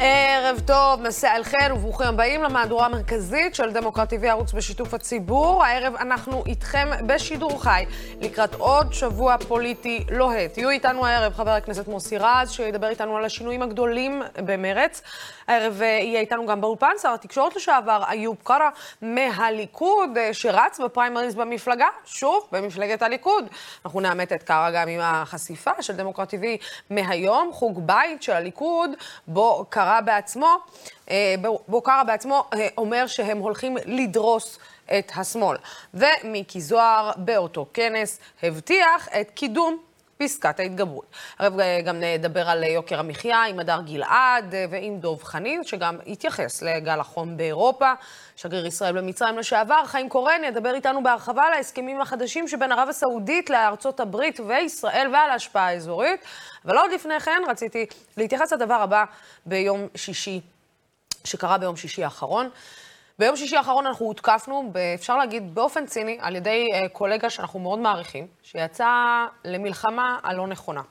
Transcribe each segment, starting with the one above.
ערב טוב, מסע אל חן וברוכים הבאים למהדורה המרכזית של דמוקרט TV ערוץ בשיתוף הציבור. הערב אנחנו איתכם בשידור חי לקראת עוד שבוע פוליטי לוהט. יהיו איתנו הערב חבר הכנסת מוסי רז, שידבר איתנו על השינויים הגדולים במרץ. הערב אה, יהיה איתנו גם באולפן שר התקשורת לשעבר איוב קרא מהליכוד, אה, שרץ בפריימריז במפלגה, שוב, במפלגת הליכוד. אנחנו נאמת את קרא גם עם החשיפה של דמוקרט TV מהיום, חוג בית של הליכוד, בו קרא בעצמו, אה, בו קרא בעצמו אומר שהם הולכים לדרוס את השמאל. ומיקי זוהר באותו כנס הבטיח את קידום פסקת ההתגברות. הרי גם נדבר על יוקר המחיה עם הדר גלעד ועם דוב חנין, שגם התייחס לגל החום באירופה. שגריר ישראל במצרים לשעבר, חיים קורן, ידבר איתנו בהרחבה על ההסכמים החדשים שבין ערב הסעודית לארצות הברית וישראל ועל ההשפעה האזורית. אבל עוד לפני כן רציתי להתייחס לדבר הבא ביום שישי, שקרה ביום שישי האחרון. ביום שישי האחרון אנחנו הותקפנו, אפשר להגיד באופן ציני, על ידי uh, קולגה שאנחנו מאוד מעריכים, שיצא למלחמה הלא נכונה.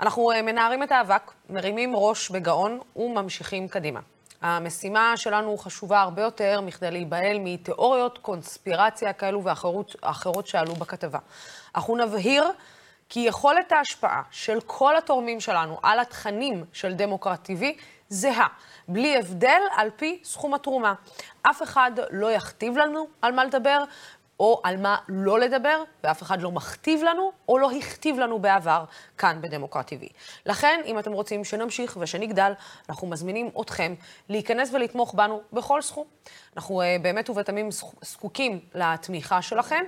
אנחנו uh, מנערים את האבק, מרימים ראש בגאון וממשיכים קדימה. המשימה שלנו חשובה הרבה יותר מכדי להיבהל מתיאוריות קונספירציה כאלו ואחרות שעלו בכתבה. אנחנו נבהיר כי יכולת ההשפעה של כל התורמים שלנו על התכנים של דמוקרט TV זהה, בלי הבדל על פי סכום התרומה. אף אחד לא יכתיב לנו על מה לדבר, או על מה לא לדבר, ואף אחד לא מכתיב לנו, או לא הכתיב לנו בעבר, כאן בדמוקרט TV. לכן, אם אתם רוצים שנמשיך ושנגדל, אנחנו מזמינים אתכם להיכנס ולתמוך בנו בכל סכום. אנחנו uh, באמת ובתמים זקוקים לתמיכה שלכם.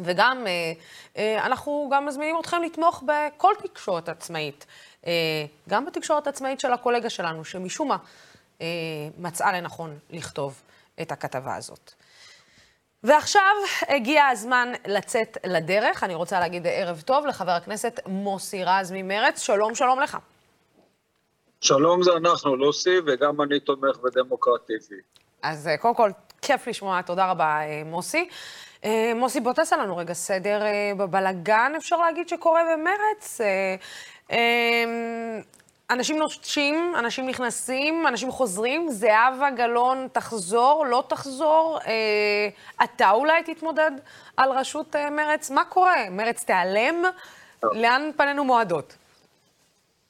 וגם, uh, uh, אנחנו גם מזמינים אתכם לתמוך בכל תקשורת עצמאית. Uh, גם בתקשורת עצמאית של הקולגה שלנו, שמשום מה uh, מצאה לנכון לכתוב את הכתבה הזאת. ועכשיו הגיע הזמן לצאת לדרך. אני רוצה להגיד ערב טוב לחבר הכנסת מוסי רז ממרץ. שלום, שלום לך. שלום זה אנחנו, לוסי, וגם אני תומך בדמוקרטיבי. אז אה, קודם כל, כיף לשמוע, תודה רבה, אה, מוסי. אה, מוסי, בוא תעשה לנו רגע סדר בבלגן, אפשר להגיד, שקורה במרץ. אנשים נוטשים, אנשים נכנסים, אנשים חוזרים, זהבה גלאון תחזור, לא תחזור, אה, אתה אולי תתמודד על ראשות אה, מרץ, מה קורה? מרץ תיעלם? טוב. לאן פנינו מועדות?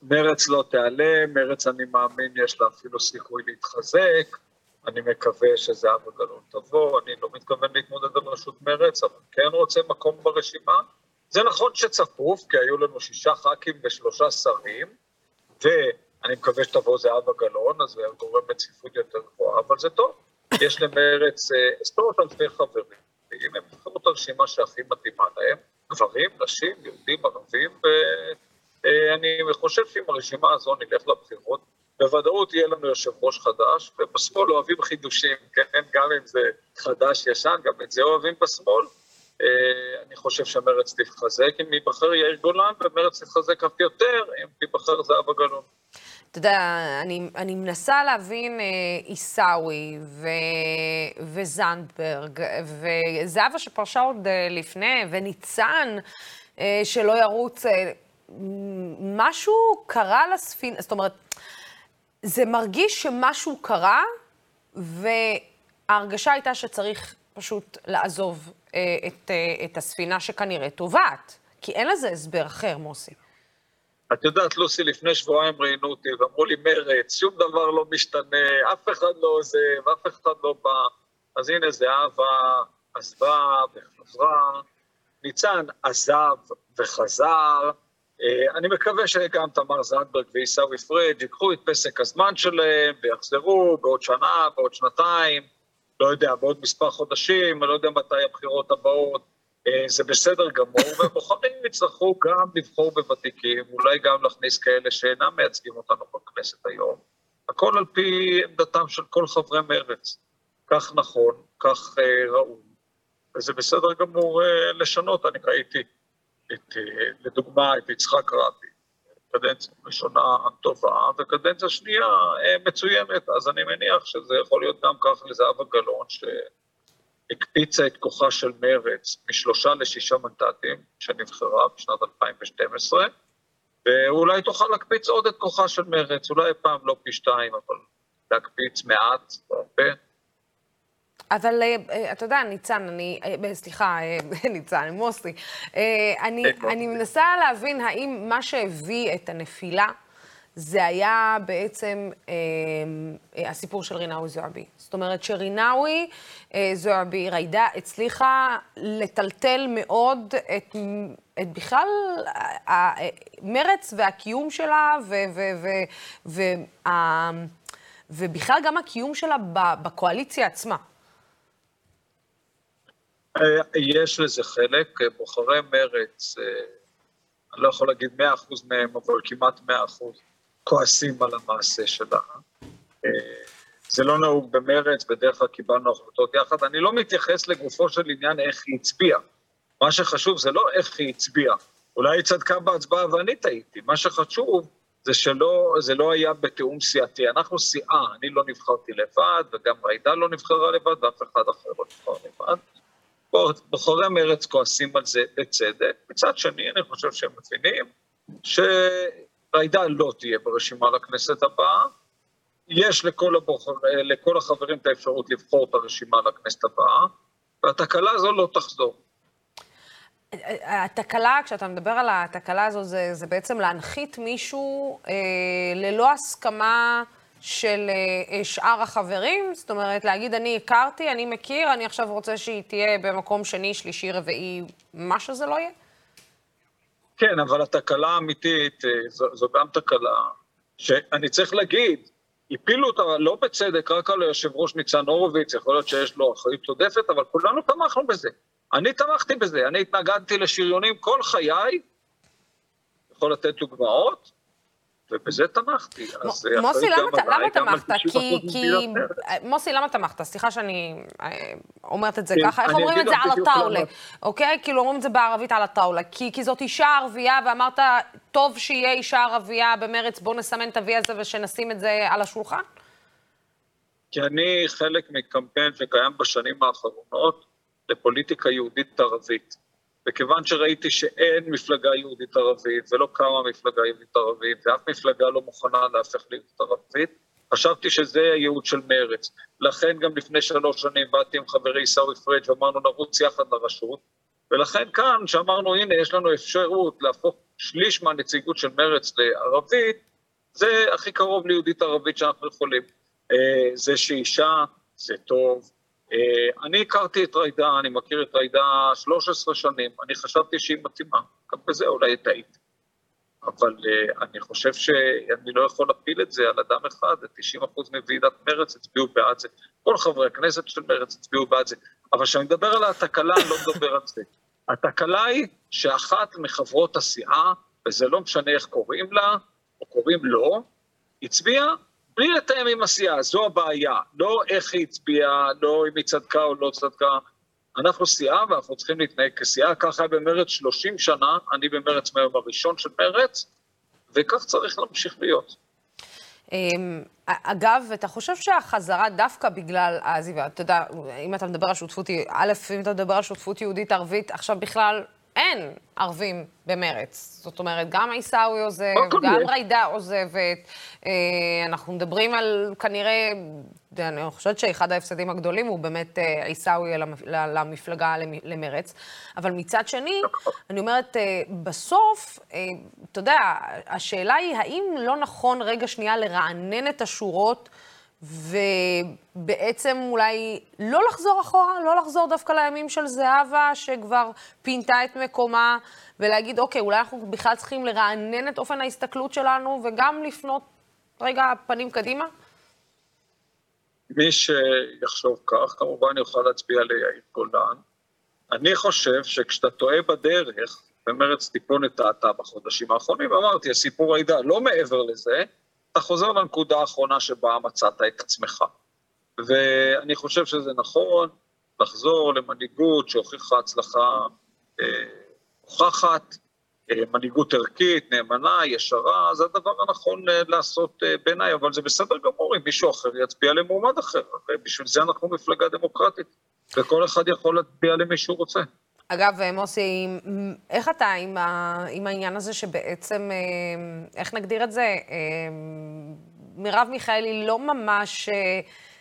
מרץ לא תיעלם, מרץ אני מאמין יש לה אפילו סיכוי להתחזק, אני מקווה שזהבה גלאון תבוא, אני לא מתכוון להתמודד על ראשות מרץ, אבל כן רוצה מקום ברשימה. זה נכון שצפוף, כי היו לנו שישה ח"כים ושלושה שרים, ואני מקווה שתבוא זהבה גלאון, אז זה גורם בצפיפות יותר גבוהה, אבל זה טוב. יש למרץ אה, עשרות אלפי חברים, ואם הם יבחרו את הרשימה שהכי מתאימה להם, גברים, נשים, יהודים, ערבים, ואני חושב שאם הרשימה הזו נלך לבחירות, בוודאות יהיה לנו יושב ראש חדש, ובשמאל אוהבים חידושים, כן? גם אם זה חדש-ישן, גם את זה אוהבים בשמאל. אה, אני חושב שמרץ תתחזק אם ייבחר יאיר גולן, ומרץ תתחזק אף יותר אם תיבחר זהבה גלאון. אתה יודע, אני, אני מנסה להבין אה, עיסאווי וזנדברג, וזהבה שפרשה עוד אה, לפני, וניצן שלא ירוץ, משהו קרה לספינה, זאת אומרת, זה מרגיש שמשהו קרה, וההרגשה הייתה שצריך פשוט לעזוב את, אה, את הספינה שכנראה טובעת, כי אין לזה הסבר אחר, מוסי. את יודעת, לוסי, לפני שבועיים ראיינו אותי ואמרו לי, מרץ, שום דבר לא משתנה, אף אחד לא עוזב, אף אחד לא בא. אז הנה, זהבה עזבה וחזרה, ניצן עזב וחזר. אה, אני מקווה שגם תמר זנדברג ועיסאווי פריג' ייקחו את פסק הזמן שלהם ויחזרו בעוד שנה, בעוד שנתיים. לא יודע, בעוד מספר חודשים, אני לא יודע מתי הבחירות הבאות, אה, זה בסדר גמור, ובוחרים יצטרכו גם לבחור בוותיקים, אולי גם להכניס כאלה שאינם מייצגים אותנו בכנסת היום. הכל על פי עמדתם של כל חברי מרץ. כך נכון, כך אה, ראוי, וזה בסדר גמור אה, לשנות. אני ראיתי, את, לדוגמה, את יצחק רבין, קדנציה ראשונה טובה, וקדנציה שנייה אה, מצוינת, אז אני מניח שזה יכול להיות גם כך לזהבה גלאון, שהקפיצה את כוחה של מרץ משלושה לשישה מנדטים, שנבחרה בשנת 2012, ואולי תוכל להקפיץ עוד את כוחה של מרץ, אולי פעם לא פי שתיים, אבל להקפיץ מעט, הרבה. אבל אה, אתה יודע, ניצן, אני, אה, סליחה, ניצן, מוסי, אני, אני מנסה להבין האם מה שהביא את הנפילה זה היה בעצם אה, אה, הסיפור של רינאוי זועבי. זאת אומרת שרינאוי אה, זועבי, ריידה, הצליחה לטלטל מאוד את, את בכלל המרץ והקיום שלה, ו, ו, ו, ו, ו, ובכלל גם הקיום שלה בקואליציה עצמה. אה, יש לזה חלק, בוחרי מרץ, אה, אני לא יכול להגיד 100% מהם, אבל כמעט 100%. כועסים על המעשה שלה. אה, זה לא נהוג במרץ, בדרך כלל קיבלנו החלטות יחד. אני לא מתייחס לגופו של עניין איך היא הצביעה. מה שחשוב זה לא איך היא הצביעה. אולי היא צדקה בהצבעה ואני טעיתי. מה שחשוב זה שלא, זה לא היה בתיאום סיעתי. אנחנו סיעה, אני לא נבחרתי לבד, וגם ריידה לא נבחרה לבד, ואף אחד אחר לא נבחר לבד. בוחרי מרץ כועסים על זה בצדק. מצד שני, אני חושב שהם מבינים ש... ג'ידא לא תהיה ברשימה לכנסת הבאה. יש לכל, הבוחר, לכל החברים את האפשרות לבחור את הרשימה לכנסת הבאה, והתקלה הזו לא תחזור. התקלה, כשאתה מדבר על התקלה הזו, זה, זה בעצם להנחית מישהו אה, ללא הסכמה של אה, שאר החברים? זאת אומרת, להגיד, אני הכרתי, אני מכיר, אני עכשיו רוצה שהיא תהיה במקום שני, שלישי, רביעי, מה שזה לא יהיה? כן, אבל התקלה האמיתית, אה, זו, זו גם תקלה, שאני צריך להגיד, הפילו אותה לא בצדק רק על היושב ראש ניצן הורוביץ, יכול להיות שיש לו אחריות עודפת, אבל כולנו תמכנו בזה. אני תמכתי בזה, אני התנגדתי לשריונים כל חיי, יכול לתת דוגמאות, ובזה תמכתי. מוסי, למה תמכת? כי, מוסי, למה תמכת? סליחה שאני אה, אומרת את זה כן, ככה. איך אומרים את זה על הטאולה? אוקיי? כאילו אומרים את זה בערבית על הטאולה. כי זאת אישה ערבייה, ואמרת, טוב שיהיה אישה ערבייה במרץ, בוא נסמן את ה-V הזה ושנשים את זה על השולחן? כי אני חלק מקמפיין שקיים בשנים האחרונות לפוליטיקה יהודית ערבית. וכיוון שראיתי שאין מפלגה יהודית ערבית ולא קמה מפלגה יהודית ערבית ואף מפלגה לא מוכנה להפך ליהודית ערבית, חשבתי שזה הייעוד של מרץ. לכן גם לפני שלוש שנים באתי עם חברי עיסאווי פריג' ואמרנו נרוץ יחד לרשות, ולכן כאן שאמרנו הנה יש לנו אפשרות להפוך שליש מהנציגות של מרץ לערבית, זה הכי קרוב ליהודית ערבית שאנחנו יכולים. אה, זה שאישה, זה טוב, אני הכרתי את ריידה, אני מכיר את ריידה 13 שנים, אני חשבתי שהיא מתאימה, גם בזה אולי טעית. אבל uh, אני חושב שאני לא יכול להפיל את זה על אדם אחד, 90% מוועידת מרץ הצביעו בעד זה, כל חברי הכנסת של מרץ הצביעו בעד זה, אבל כשאני מדבר על התקלה, אני לא מדבר על זה. התקלה היא שאחת מחברות הסיעה, וזה לא משנה איך קוראים לה, או קוראים לו, הצביעה בלי לתאם עם הסיעה, זו הבעיה. לא איך היא הצביעה, לא אם היא צדקה או לא צדקה. אנחנו סיעה ואנחנו צריכים להתנהג כסיעה, ככה היה במרץ 30 שנה, אני במרץ מהיום הראשון של מרץ, וכך צריך להמשיך להיות. אמ, אגב, אתה חושב שהחזרה דווקא בגלל העזיבה, אתה יודע, אם אתה מדבר על שותפות, א', אם אתה מדבר על שותפות יהודית-ערבית, עכשיו בכלל אין ערבים במרץ. זאת אומרת, גם עיסאווי עוזב, גם ג'ידא עוזבת. אה, אנחנו מדברים על כנראה, אני חושבת שאחד ההפסדים הגדולים הוא באמת אה, עיסאווי למפלגה למרץ. אבל מצד שני, אני אומרת, אה, בסוף, אתה יודע, השאלה היא, האם לא נכון רגע שנייה לרענן את השורות ובעצם אולי לא לחזור אחורה, לא לחזור דווקא לימים של זהבה, שכבר פינתה את מקומה, ולהגיד, אוקיי, אולי אנחנו בכלל צריכים לרענן את אופן ההסתכלות שלנו, וגם לפנות רגע פנים קדימה? מי שיחשוב כך, כמובן יוכל להצביע ליאיר גולן. אני חושב שכשאתה טועה בדרך, במרץ טיפונת טעתה בחודשים האחרונים, אמרתי, הסיפור הידע, לא מעבר לזה, אתה חוזר לנקודה האחרונה שבה מצאת את עצמך. ואני חושב שזה נכון לחזור למנהיגות שהוכיחה הצלחה אה, אה, מנהיגות ערכית, נאמנה, ישרה, זה הדבר הנכון אה, לעשות אה, בעיניי, אבל זה בסדר גמור אם מישהו אחר יצביע למועמד אחר, ובשביל זה אנחנו מפלגה דמוקרטית, וכל אחד יכול להצביע למי שהוא רוצה. אגב, מוסי, איך אתה עם, ה, עם העניין הזה שבעצם, אה, איך נגדיר את זה? אה, מרב מיכאלי לא ממש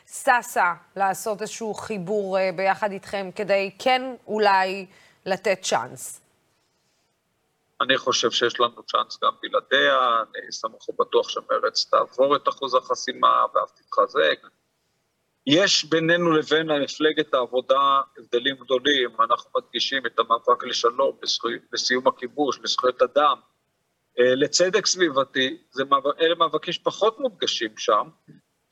ששה לעשות איזשהו חיבור ביחד איתכם כדי כן אולי לתת צ'אנס. אני חושב שיש לנו צ'אנס גם בלעדיה, אני סמוך ובטוח שמרץ תעבור את אחוז החסימה ואף תתחזק. יש בינינו לבין מפלגת העבודה הבדלים גדולים, אנחנו מדגישים את המאבק לשלום, לסיום הכיבוש, לזכויות אדם, אה, לצדק סביבתי, זה, אלה מאבקים שפחות מודגשים שם,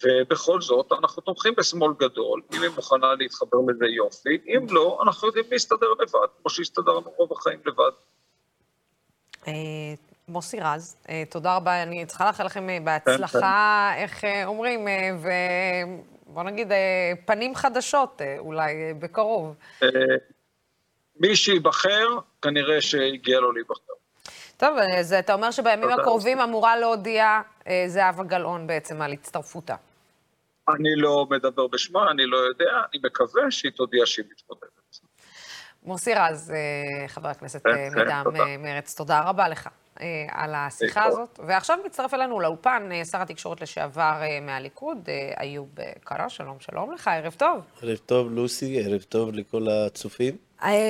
ובכל זאת אנחנו תומכים בשמאל גדול, אם היא מוכנה להתחבר לזה יופי, אם לא, אנחנו יודעים להסתדר לבד, כמו שהסתדרנו רוב החיים לבד. אה, מוסי רז, אה, תודה רבה, אני צריכה לאחל לכם אה, בהצלחה, איך אומרים, ובוא נגיד, פנים חדשות אולי בקרוב. מי שייבחר, כנראה שהגיע לו להיבחר. טוב, אז אתה אומר שבימים הקרובים אמורה להודיע זהבה גלאון בעצם על הצטרפותה. אני לא מדבר בשמה, אני לא יודע, אני מקווה שהיא תודיע שהיא מתמודדת. מוסי רז, אה, חבר הכנסת אה, כן, כן, מטעם אה, מרץ, תודה רבה לך על השיחה הזאת. ועכשיו מצטרף אלינו לאולפן שר התקשורת לשעבר מהליכוד, איוב קרא, שלום, שלום לך, ערב טוב. ערב טוב, לוסי, ערב טוב לכל הצופים.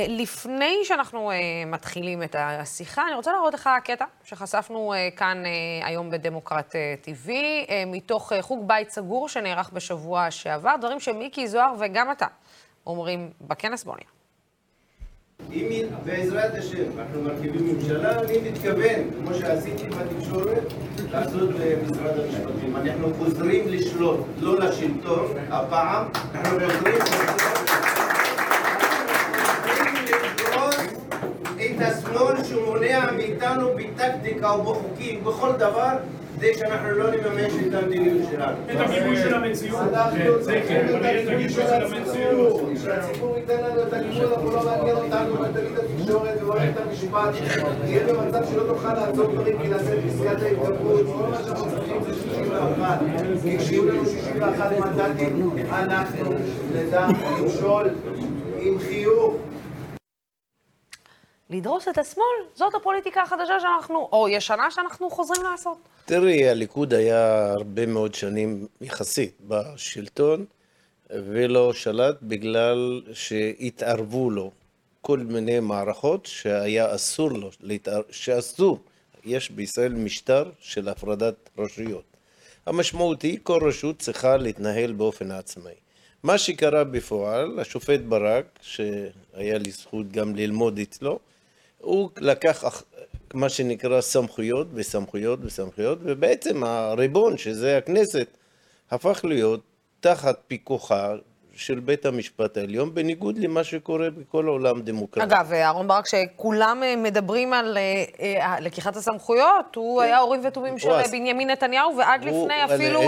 לפני שאנחנו מתחילים את השיחה, אני רוצה להראות לך קטע שחשפנו כאן היום בדמוקרט TV, מתוך חוג בית סגור שנערך בשבוע שעבר, דברים שמיקי זוהר וגם אתה אומרים בכנס בוניה. אם בעזרת השם אנחנו מרכיבים ממשלה, אני מתכוון, כמו שעשיתי בתקשורת, לעשות במשרד המשפטים. אנחנו חוזרים לשלוט, לא לשלטון, הפעם אנחנו חוזרים. את השמאל שמונע מאיתנו בטקטיקה ובחוקים, בכל דבר, כדי שאנחנו לא נממש את המדיניות שלנו. את הגיבוי של המציאות. זה כן, אבל יש את הגיבוי של המציאות. שהציבור ייתן לנו את הגיבוי, אנחנו לא מעניין אותנו, ותגיד התקשורת ומערכת המשפט, תהיה במצב שלא תוכל לעצור דברים כי נעשה פסקת ההתגברות, כל מה שאנחנו צריכים זה 61. כי כשיהיו לנו 61 מנדטים, אנחנו נדע למשול עם חיוך. לדרוס את השמאל, זאת הפוליטיקה החדשה שאנחנו, או ישנה שאנחנו חוזרים לעשות. תראי, הליכוד היה הרבה מאוד שנים יחסית בשלטון, ולא שלט בגלל שהתערבו לו כל מיני מערכות שהיה אסור לו, להתער... שאסור. יש בישראל משטר של הפרדת רשויות. המשמעות היא, כל רשות צריכה להתנהל באופן עצמאי. מה שקרה בפועל, השופט ברק, שהיה לי זכות גם ללמוד אצלו, הוא לקח מה שנקרא סמכויות וסמכויות וסמכויות, ובעצם הריבון, שזה הכנסת, הפך להיות תחת פיקוחה של בית המשפט העליון, בניגוד למה שקורה בכל העולם דמוקרטי. אגב, אהרן ברק, שכולם אה, מדברים על אה, אה, לקיחת הסמכויות, הוא כן. היה הורים ותומים של בנימין נתניהו, ועד הוא, לפני אפילו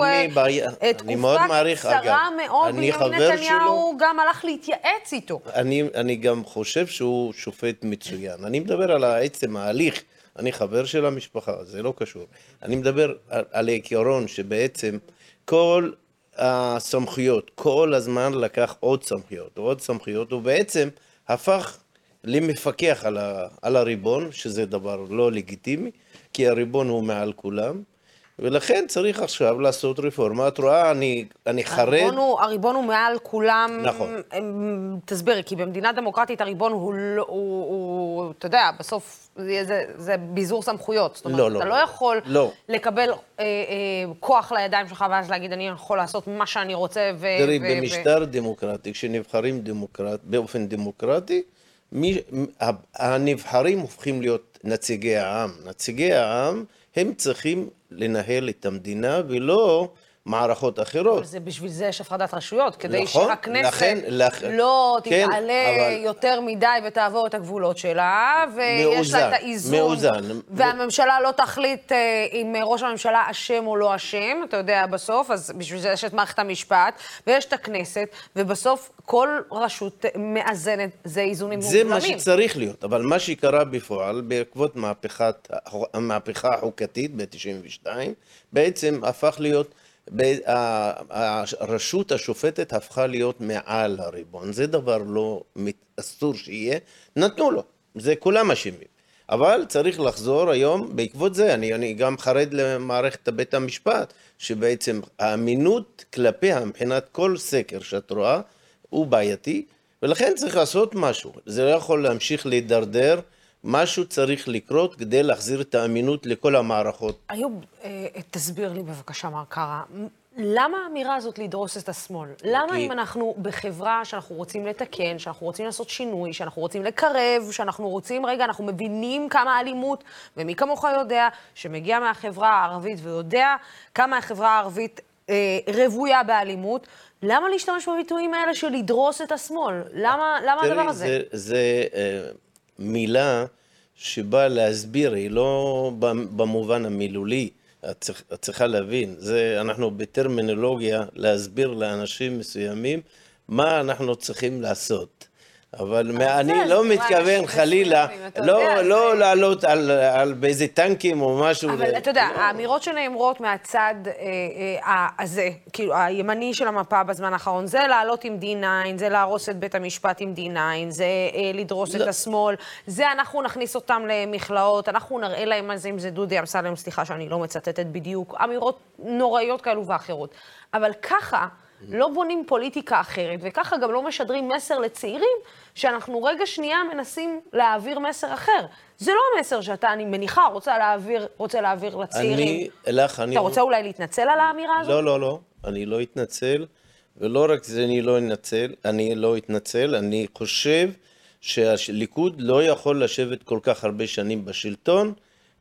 תקופה קצרה מאוד, בנימין נתניהו גם הלך להתייעץ איתו. אני, אני גם חושב שהוא שופט מצוין. אני מדבר על עצם ההליך. אני חבר של המשפחה, זה לא קשור. אני מדבר על, על העיקרון שבעצם כל הסמכויות, כל הזמן לקח עוד סמכויות, עוד סמכויות, הוא בעצם הפך למפקח על, ה, על הריבון, שזה דבר לא לגיטימי, כי הריבון הוא מעל כולם, ולכן צריך עכשיו לעשות רפורמה. את רואה, אני, אני חרד... הריבון הוא, הריבון הוא מעל כולם. נכון. תסבירי, כי במדינה דמוקרטית הריבון הוא, לא, הוא, הוא אתה יודע, בסוף זה, זה, זה ביזור סמכויות. זאת אומרת, לא, לא. אתה לא יכול לא. לקבל אה, אה, כוח לידיים שלך ואז להגיד, אני יכול לעשות מה שאני רוצה ו... תראי, ו- במשטר ו- דמוקרטי, כשנבחרים דמוקרט, באופן דמוקרטי, מי, הנבחרים הופכים להיות נציגי העם. נציגי העם... הם צריכים לנהל את המדינה ולא מערכות אחרות. אבל זה, בשביל זה יש הפרדת רשויות, כדי נכון, שהכנסת לכן, לכ... לא כן, תתעלה אבל... יותר מדי ותעבור את הגבולות שלה, ויש מאוזן, לה את האיזון. מאוזן. והממשלה לא תחליט אה, אם ראש הממשלה אשם או לא אשם, אתה יודע, בסוף, אז בשביל זה יש את מערכת המשפט, ויש את הכנסת, ובסוף כל רשות מאזנת, זה איזונים מוגזמים. זה מה שצריך להיות, אבל מה שקרה בפועל, בעקבות מהפכת, המהפכה החוקתית ב-92, בעצם הפך להיות הרשות השופטת הפכה להיות מעל הריבון, זה דבר לא אסור שיהיה, נתנו לו, זה כולם אשמים. אבל צריך לחזור היום, בעקבות זה, אני, אני גם חרד למערכת בית המשפט, שבעצם האמינות כלפיה מבחינת כל סקר שאת רואה, הוא בעייתי, ולכן צריך לעשות משהו. זה לא יכול להמשיך להידרדר. משהו צריך לקרות כדי להחזיר את האמינות לכל המערכות. איוב, אה, תסביר לי בבקשה, מר קארה, למה האמירה הזאת לדרוס את השמאל? למה כי... אם אנחנו בחברה שאנחנו רוצים לתקן, שאנחנו רוצים לעשות שינוי, שאנחנו רוצים לקרב, שאנחנו רוצים, רגע, אנחנו מבינים כמה אלימות, ומי כמוך יודע, שמגיע מהחברה הערבית ויודע כמה החברה הערבית אה, רוויה באלימות, למה להשתמש בביטויים האלה של לדרוס את השמאל? למה, למה הדבר הזה? זה, זה אה, מילה שבאה להסביר, היא לא במובן המילולי. את, צריכה להבין, זה, אנחנו בטרמינולוגיה להסביר לאנשים מסוימים מה אנחנו צריכים לעשות. אבל אני לא מתכוון חלילה, לא, לא לעלות על באיזה טנקים או משהו. אבל אתה יודע, האמירות שנאמרות מהצד אה, אה, הזה, כאילו, הימני של המפה בזמן האחרון, זה לעלות עם D9, זה להרוס את בית המשפט עם D9, זה אה, לדרוס את לא. השמאל, זה אנחנו נכניס אותם למכלאות, אנחנו נראה להם מה זה, אם זה דודי אמסלם, סליחה שאני לא מצטטת בדיוק, אמירות נוראיות כאלו ואחרות. אבל ככה... לא בונים פוליטיקה אחרת, וככה גם לא משדרים מסר לצעירים, שאנחנו רגע שנייה מנסים להעביר מסר אחר. זה לא המסר שאתה, אני מניחה, רוצה להעביר, רוצה להעביר לצעירים. אני, אלך, אני... אתה רוצה אולי להתנצל על האמירה הזאת? לא, לא, לא, אני לא אתנצל, ולא רק זה אני לא אתנצל, אני לא אתנצל, אני חושב שהליכוד לא יכול לשבת כל כך הרבה שנים בשלטון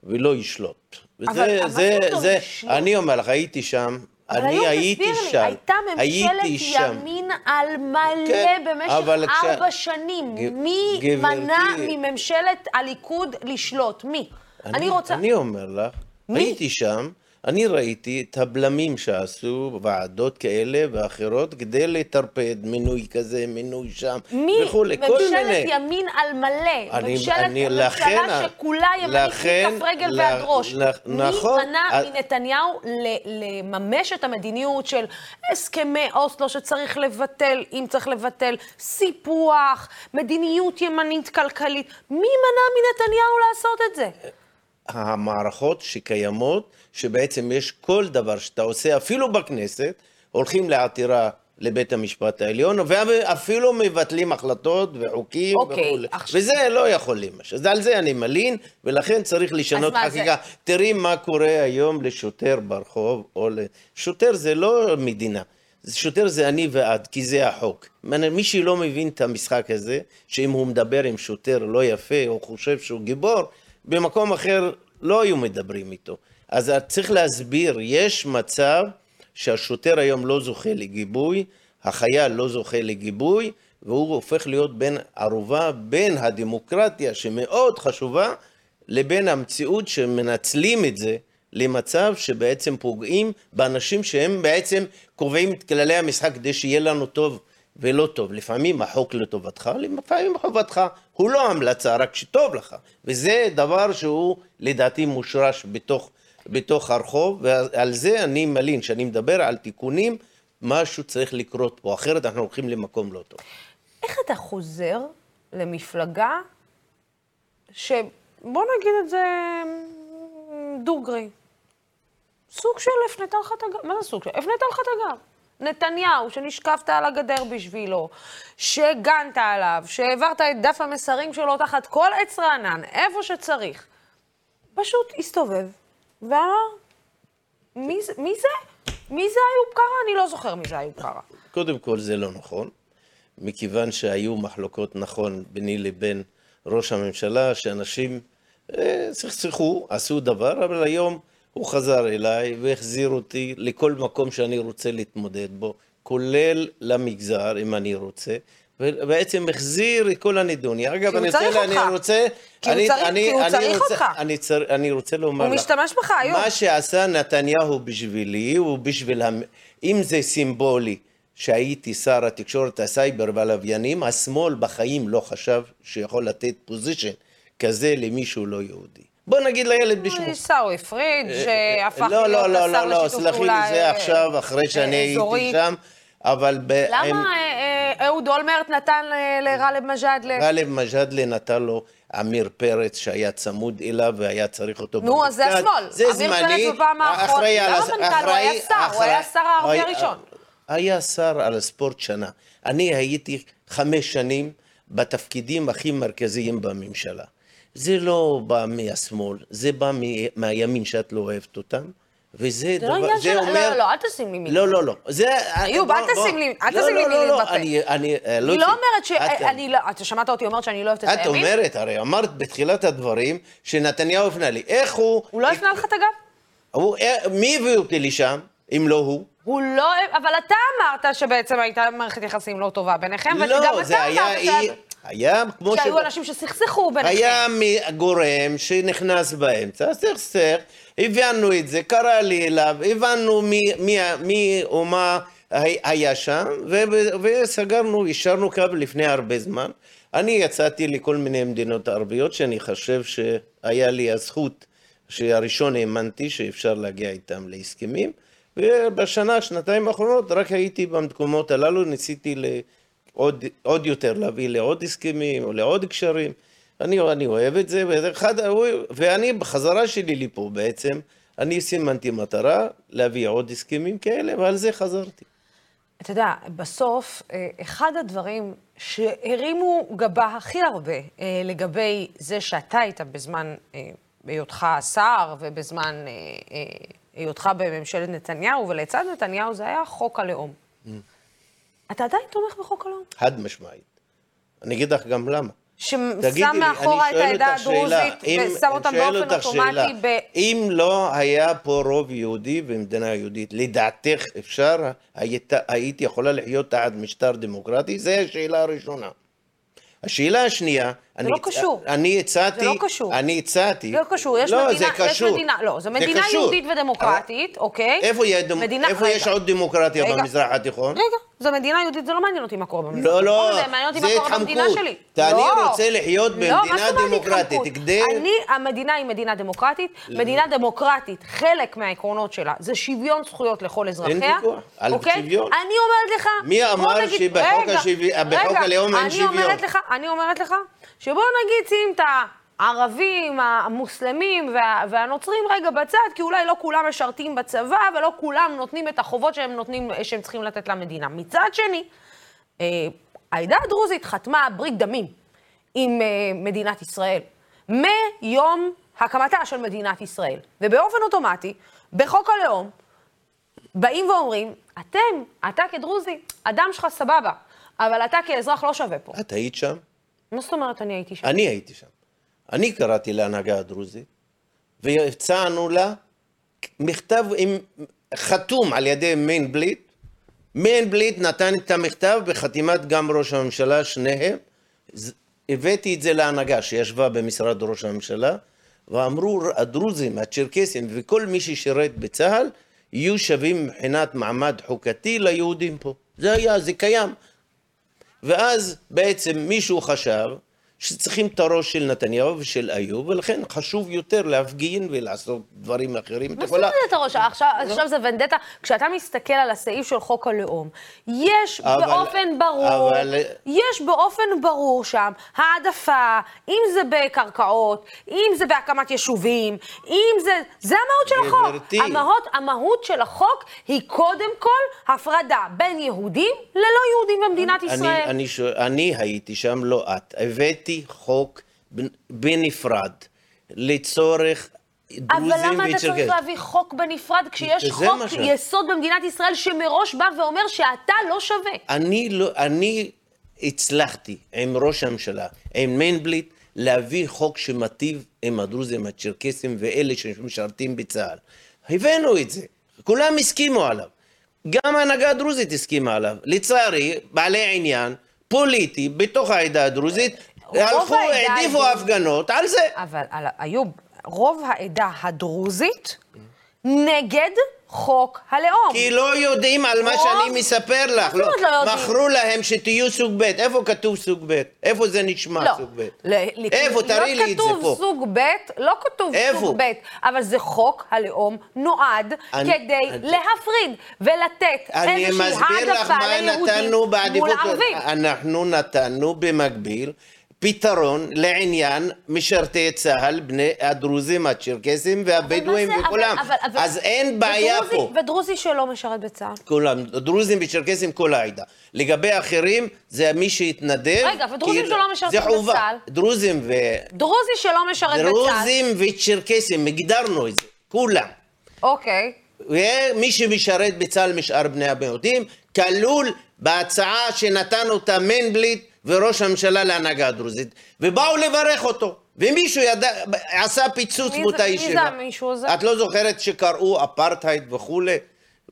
ולא ישלוט. וזה, אבל, זה, אבל זה, זה, אני אומר לך, הייתי שם, אני הייתי שם. לי, הייתה ממשלת ימין על מלא כן, במשך ארבע כש... שנים. ג... מי גברתי... מנע מממשלת הליכוד לשלוט? מי? אני, אני רוצה... אני אומר לך, מי? הייתי שם. אני ראיתי את הבלמים שעשו, ועדות כאלה ואחרות, כדי לטרפד מינוי כזה, מינוי שם, מי? וכולי, כל מיני. ממשלת ימין על מלא. אני, ממשלת אני, ממשלה לכן, שכולה ימנית מכף רגל לח, ועד ראש. לח, נכון. מי מנע את... מנתניהו לממש את המדיניות של הסכמי אוסלו שצריך לבטל, אם צריך לבטל, סיפוח, מדיניות ימנית כלכלית? מי מנע מנתניהו לעשות את זה? המערכות שקיימות, שבעצם יש כל דבר שאתה עושה, אפילו בכנסת, הולכים לעתירה לבית המשפט העליון, ואפילו מבטלים החלטות וחוקים okay, אוקיי, וכולי. עכשיו... וזה לא יכול להימשך. אז על זה אני מלין, ולכן צריך לשנות חקיקה. זה... תראי מה קורה היום לשוטר ברחוב, או שוטר זה לא מדינה. שוטר זה אני ואת, כי זה החוק. מי שלא מבין את המשחק הזה, שאם הוא מדבר עם שוטר לא יפה, או חושב שהוא גיבור, במקום אחר לא היו מדברים איתו. אז צריך להסביר, יש מצב שהשוטר היום לא זוכה לגיבוי, החייל לא זוכה לגיבוי, והוא הופך להיות בן ערובה בין הדמוקרטיה שמאוד חשובה, לבין המציאות שמנצלים את זה למצב שבעצם פוגעים באנשים שהם בעצם קובעים את כללי המשחק כדי שיהיה לנו טוב ולא טוב. לפעמים החוק לטובתך, לפעמים חובתך. הוא לא המלצה, רק שטוב לך. וזה דבר שהוא לדעתי מושרש בתוך, בתוך הרחוב, ועל זה אני מלין, כשאני מדבר על תיקונים, משהו צריך לקרות פה, אחרת אנחנו הולכים למקום לא טוב. איך אתה חוזר למפלגה שבוא נגיד את זה דוגרי, סוג של הפנתה לך את הגב, מה זה סוג של? הפנתה לך את הגב. נתניהו, שנשקפת על הגדר בשבילו, שהגנת עליו, שהעברת את דף המסרים שלו תחת כל עץ רענן, איפה שצריך, פשוט הסתובב ואמר, מי, מי זה? מי זה איוב קרא? אני לא זוכר מי זה איוב קרא. קודם כל זה לא נכון, מכיוון שהיו מחלוקות נכון ביני לבין ראש הממשלה, שאנשים אה, סכסכו, עשו דבר, אבל היום... הוא חזר אליי והחזיר אותי לכל מקום שאני רוצה להתמודד בו, כולל למגזר, אם אני רוצה. ובעצם החזיר את כל הנדוניה. אגב, אני רוצה, אני רוצה... כי הוא צריך, אני, כי הוא צריך רוצה, אותך. אני, צר, אני רוצה לומר הוא לך... הוא משתמש בך היום. מה שעשה נתניהו בשבילי, הוא בשביל... המ... אם זה סימבולי שהייתי שר התקשורת, הסייבר והלוויינים, השמאל בחיים לא חשב שיכול לתת פוזיישן כזה למישהו לא יהודי. בוא נגיד לילד בשמו. עיסאווי פריג' שהפך לא, להיות לא, לא, השר לא, לא, לשיתוף סלחי פעולה לי, זה אה, עכשיו, אחרי שאני הייתי אזורי. שם, אבל... ב- למה אה, אה, אהוד אולמרט נתן אה, לגאלב מג'אדלה? גאלב מג'אדלה נתן לו עמיר פרץ שהיה צמוד אליו והיה צריך אותו נו, אז זה. השמאל. זה עמיר זמני. פרץ בפעם האחרונה- אחראי על למה הס- מנכ"ל? הוא היה שר, הוא היה שר הערבי הראשון. היה שר על הספורט שנה. אני הייתי חמש שנים בתפקידים הכי מרכזיים בממשלה. זה לא בא מהשמאל, זה בא מ- מהימין שאת לא אוהבת אותם. וזה זה לא עניין של... לא, לא, לא, אל תשים לי מילים. לא, לא, לא. זה... איוב, אל. תשים לי- אל לא, תשים לי לא, לא, מילים לא, בפה. אני, אני, אה, לא ת- אומרת ש... את- אני לא... אתה שמעת אותי אומרת שאני לא אוהבת את את הימין? אומרת, הרי אמרת בתחילת הדברים שנתניהו הפנה לי. איך הוא... הוא לא הפנה לך את הגב? אה, מי הביא אותי לשם, אם לא הוא? הוא לא... אבל אתה אמרת שבעצם הייתה מערכת יחסים לא טובה ביניכם, וגם לא, אתה זה היה אמרת אי... היה כמו שהיו אנשים שסכסכו ביניכם. היה גורם שנכנס באמצע, סכסך, הבנו את זה, קרא לי אליו, הבנו מי, מי, מי או מה הי- היה שם, ו- וסגרנו, השארנו קו לפני הרבה זמן. אני יצאתי לכל מיני מדינות ערביות שאני חושב שהיה לי הזכות, שהראשון האמנתי שאפשר להגיע איתם להסכמים, ובשנה, שנתיים האחרונות רק הייתי במקומות הללו, ניסיתי ל... עוד, עוד יותר להביא לעוד הסכמים או לעוד קשרים. אני, אני אוהב את זה, וזה אחד, ואני בחזרה שלי לפה בעצם, אני סימנתי מטרה להביא עוד הסכמים כאלה, ועל זה חזרתי. אתה יודע, בסוף, אה, אחד הדברים שהרימו גבה הכי הרבה אה, לגבי זה שאתה היית בזמן אה, היותך שר ובזמן היותך בממשלת נתניהו, ולצד נתניהו זה היה חוק הלאום. אתה עדיין תומך בחוק הלאום? חד משמעית. אני אגיד לך גם למה. ששם מאחורה את העדה הדרוזית ושם אותם באופן אוטומטי ב... אם לא היה פה רוב יהודי ומדינה יהודית, לדעתך אפשר, היית, היית יכולה לחיות תחת משטר דמוקרטי? זו השאלה הראשונה. השאלה השנייה, אני, לא קשור. אני הצעתי, זה לא קשור. אני הצעתי, זה לא קשור, יש לא, מדינה, זה קשור. יש מדינה, לא, זו מדינה. יהודית ודמוקרטית, אוקיי? איפה, יש, דמ... מדינה- איפה רגע. יש עוד דמוקרטיה רגע. במזרח התיכון? רגע, זו מדינה יהודית, זה לא מעניין אותי מה קורה במזרח. לא, לא, התיכון, זה מעניין אותי מה זה קורה במדינה. שלי. אני לא. רוצה לחיות לא, במדינה דמוקרטית? כדי- אני, המדינה היא מדינה דמוקרטית. מדינה דמוקרטית, חלק מהעקרונות שלה זה שוויון זכויות לכל אזרחיה. ויכוח על אוקיי? שוויון. אני אומרת לך... מי אמר שבחוק הלאום אין שוויון? אני אומרת לך, שבוא נגיד שים את הערבים, המוסלמים וה, והנוצרים רגע בצד, כי אולי לא כולם משרתים בצבא ולא כולם נותנים את החובות שהם נותנים, שהם צריכים לתת למדינה. מצד שני, אה, העדה הדרוזית חתמה ברית דמים עם אה, מדינת ישראל מיום הקמתה של מדינת ישראל. ובאופן אוטומטי, בחוק הלאום, באים ואומרים, אתם, אתה כדרוזי, הדם שלך סבבה, אבל אתה כאזרח לא שווה פה. את היית שם? מה זאת אומרת אני הייתי שם? אני הייתי שם. אני קראתי להנהגה הדרוזית, והצענו לה מכתב עם, חתום על ידי מנדלבליט. מנדלבליט נתן את המכתב בחתימת גם ראש הממשלה, שניהם. הבאתי את זה להנהגה שישבה במשרד ראש הממשלה, ואמרו הדרוזים, הצ'רקסים וכל מי ששירת בצה"ל יהיו שווים מבחינת מעמד חוקתי ליהודים פה. זה היה, זה קיים. ואז בעצם מישהו חשב שצריכים את הראש של נתניהו ושל איוב, ולכן חשוב יותר להפגין ולעשות דברים אחרים. את מה זאת אומרת הראש? עכשיו, עכשיו זה ונדטה. כשאתה מסתכל על הסעיף של חוק הלאום, יש אבל- באופן ברור, אבל- יש באופן ברור שם העדפה, אם זה בקרקעות, אם זה בהקמת יישובים, אם זה... זה המהות של החוק. גברתי. המהות, המהות של החוק היא קודם כל הפרדה בין יהודים ללא יהודים במדינת ישראל. אני, אני, שואל- אני הייתי שם, לא את. הבאתי חוק בנ- בנפרד לצורך דרוזים אבל למה אתה צריך וצ'רקסים. להביא חוק בנפרד כשיש חוק מה ש- יסוד במדינת ישראל שמראש בא ואומר שאתה לא שווה? אני, לא, אני הצלחתי עם ראש הממשלה, עם מיינבליט, להביא חוק שמטיב עם הדרוזים, הצ'רקסים ואלה שמשרתים בצה"ל. הבאנו את זה, כולם הסכימו עליו. גם ההנהגה הדרוזית הסכימה עליו. לצערי, בעלי עניין פוליטי בתוך העדה הדרוזית, הלכו, העדיפו הדרוזית- הפגנות על זה. אבל על- איוב, רוב העדה הדרוזית נגד חוק הלאום. כי לא יודעים על מה שאני מספר לך. לא יודעים? מכרו להם שתהיו סוג ב'. איפה כתוב סוג ב'? איפה זה נשמע לא, סוג ב'? ל- איפה? תראי לי את זה כתוב פה. סוג ב', לא כתוב איפה? סוג ב', אבל זה חוק הלאום נועד אני- כדי אני- להפריד ולתת איזושהי העדפה ליהודים מול. ערבים. אנחנו נתנו במקביל פתרון לעניין משרתי צה"ל, בני הדרוזים, הצ'רקסים והבדואים אבל זה- וכולם. אבל- אבל- אז אין בעיה ודרוזי- פה. ודרוזי שלא משרת בצה"ל. כולם, דרוזים וצ'רקסים כל העדה. לגבי האחרים, זה מי שהתנדב. רגע, ודרוזים כי- שלא משרתים זה חובה. בצה"ל? דרוזים ו... דרוזי שלא משרת בצה"ל. דרוזים וצ'רקסים, הגדרנו את זה, כולם. אוקיי. ומי שמשרת בצה"ל משאר בני המיעוטים, כלול בהצעה שנתן אותה מנדלבליט וראש הממשלה להנהגה הדרוזית, ובאו לברך אותו. ומישהו ידע, עשה פיצוץ מי באותה מי ישיבה. זה המישהו הזה? את לא זוכרת שקראו אפרטהייד וכולי?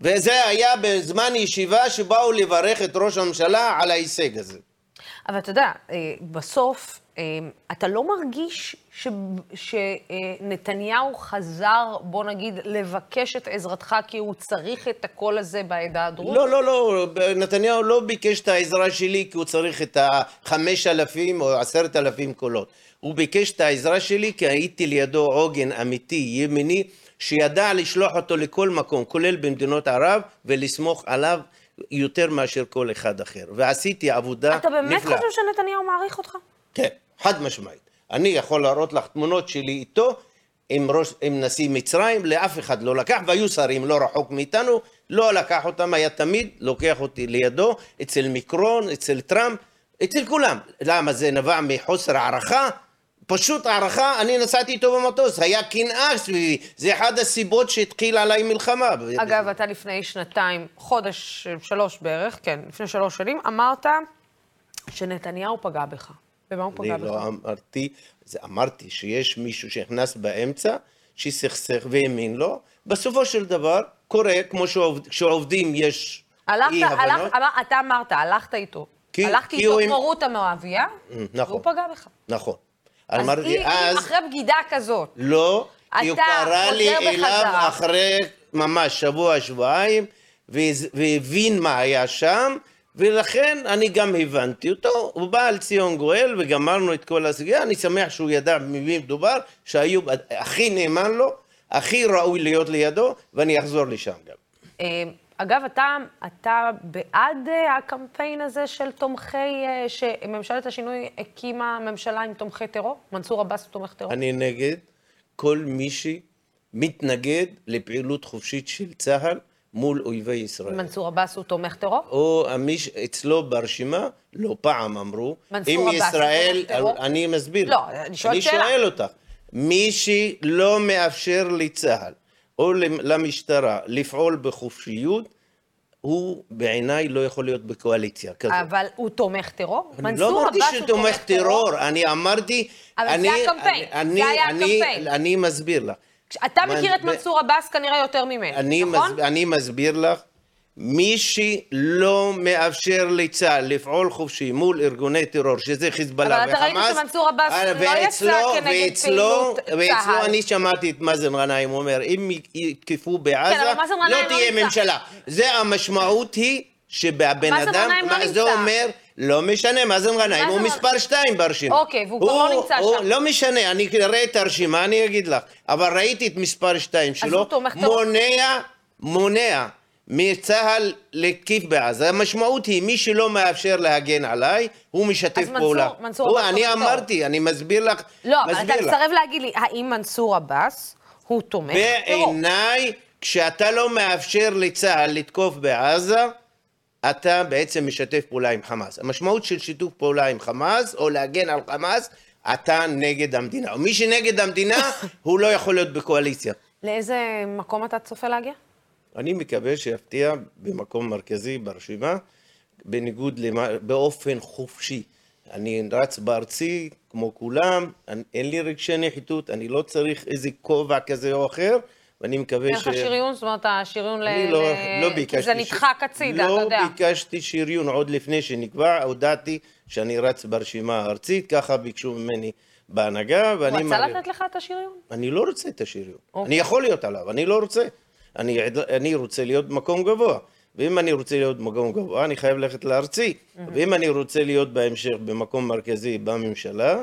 וזה היה בזמן ישיבה שבאו לברך את ראש הממשלה על ההישג הזה. אבל אתה יודע, אה, בסוף, אה, אתה לא מרגיש ש- שנתניהו חזר, בוא נגיד, לבקש את עזרתך כי הוא צריך את הקול הזה בעדה הדרוזית? לא, לא, לא, נתניהו לא ביקש את העזרה שלי כי הוא צריך את החמש אלפים או עשרת אלפים קולות. הוא ביקש את העזרה שלי כי הייתי לידו עוגן אמיתי, ימיני, שידע לשלוח אותו לכל מקום, כולל במדינות ערב, ולסמוך עליו יותר מאשר כל אחד אחר. ועשיתי עבודה אתה באמת נפלאה. חושב שנתניהו מעריך אותך? כן, חד משמעית. אני יכול להראות לך תמונות שלי איתו, עם, ראש, עם נשיא מצרים, לאף אחד לא לקח, והיו שרים לא רחוק מאיתנו, לא לקח אותם, היה תמיד לוקח אותי לידו, אצל מיקרון, אצל טראמפ, אצל כולם. למה? זה נבע מחוסר הערכה? פשוט הערכה, אני נסעתי איתו במטוס, היה קנאה סביבי, זה אחת הסיבות שהתחילה עליי מלחמה. אגב, אתה לפני שנתיים, חודש, שלוש בערך, כן, לפני שלוש שנים, אמרת שנתניהו פגע בך. במה הוא פגע אני בך? לא אמרתי, זה אמרתי שיש מישהו שנכנס באמצע, שסכסך והאמין לו, בסופו של דבר קורה, כמו שעובד, כשעובדים יש הלכת, אי הבנות. הלך, אמר, אתה אמרת, הלכת איתו. כי- הלכתי כי איתו הוא עם- כמו רות המואביה, נכון. והוא פגע בך. נכון. אז אמרתי, אם, אז אחרי בגידה כזאת, לא, כי הוא קרא לי חוזר אליו בחזרה. אחרי ממש שבוע, שבועיים, והבין מה היה שם, ולכן אני גם הבנתי אותו, הוא בא על ציון גואל וגמרנו את כל הסוגיה, אני שמח שהוא ידע במי מדובר, שאיוב הכי נאמן לו, הכי ראוי להיות לידו, ואני אחזור לשם גם. אה, אגב, אתה, אתה בעד אה, הקמפיין הזה של תומכי, אה, שממשלת השינוי הקימה ממשלה עם תומכי טרור? מנסור עבאס הוא תומך טרור? אני נגד כל מי שמתנגד לפעילות חופשית של צה"ל מול אויבי ישראל. מנסור עבאס הוא תומך טרור? או המיש, אצלו ברשימה, לא פעם אמרו, מנסור אם הוא ישראל, תומך טרור? אני מסביר. לא. אני שואלת אני שאלה. שואל אותך, מי שלא מאפשר לצה"ל או למ- למשטרה לפעול בחופשיות, הוא בעיניי לא יכול להיות בקואליציה כזאת. אבל הוא תומך טרור? אני מנסור לא אמרתי עבאס שהוא הוא תומך טרור, אני אמרתי... אבל זה אני- הקמפיין, אני- זה היה אני- הקמפיין. אני מסביר לך. אתה מכיר את מנסור עבאס כנראה יותר ממני, אני, נכון? אני מסביר לך, מי שלא מאפשר לצה"ל לפעול חופשי מול ארגוני טרור, שזה חיזבאללה אבל אתה ראית וחמאס, שמנסור עבאס אה, לא יצא ואצלו- כנגד ואצלו- פעילות ואצלו צה"ל. אני שמעתי את מאזן גנאים אומר, אם יתקפו בעזה, כן, לא לא תהיה נמצא. ממשלה. זה המשמעות היא מאזן אדם, גנאים לא מה זה. אומר? לא משנה, מאזן גנאים הוא מספר שתיים ברשימה. אוקיי, והוא כבר לא נמצא שם. לא משנה, אני אראה את הרשימה, אני אגיד לך. אבל ראיתי את מספר שתיים שלו? מונע, מונע מצה"ל להתקיף בעזה. המשמעות היא, מי שלא מאפשר להגן עליי, הוא משתף אז מנסור- פעולה. מנסור עבאס אני. אמרתי, אני מסביר לך, לא, מסביר אתה. מסרב להגיד לי, האם מנסור עבאס הוא תומך? בעיניי, כשאתה לא מאפשר לצה"ל לתקוף בעזה, אתה בעצם משתף פעולה עם חמאס. המשמעות של שיתוף פעולה עם חמאס, או להגן על חמאס, אתה נגד המדינה. ומי שנגד המדינה, הוא לא יכול להיות בקואליציה. לאיזה מקום אתה צופה להגיע? אני מקווה שיפתיע במקום מרכזי ברשימה, בניגוד למה, באופן חופשי. אני רץ בארצי, כמו כולם, אני, אין לי רגשי נחיתות, אני לא צריך איזה כובע כזה או אחר, ואני מקווה אין לך שריון? זאת אומרת, השריון ל... אני לא, ל- לא ביקשתי... זה ש- נדחק הצידה, אתה לא יודע. ביקשתי שריון עוד לפני שנקבע, הודעתי שאני רץ ברשימה הארצית, ככה ביקשו ממני בהנהגה, ואני... הוא רצה לתת לך את השריון? אני לא רוצה את השריון. אוקיי. אני יכול להיות עליו, אני לא רוצה. אני, אני רוצה להיות במקום גבוה. ואם אני רוצה להיות במקום גבוה, אני חייב ללכת לארצי. ואם אני רוצה להיות בהמשך במקום מרכזי בממשלה,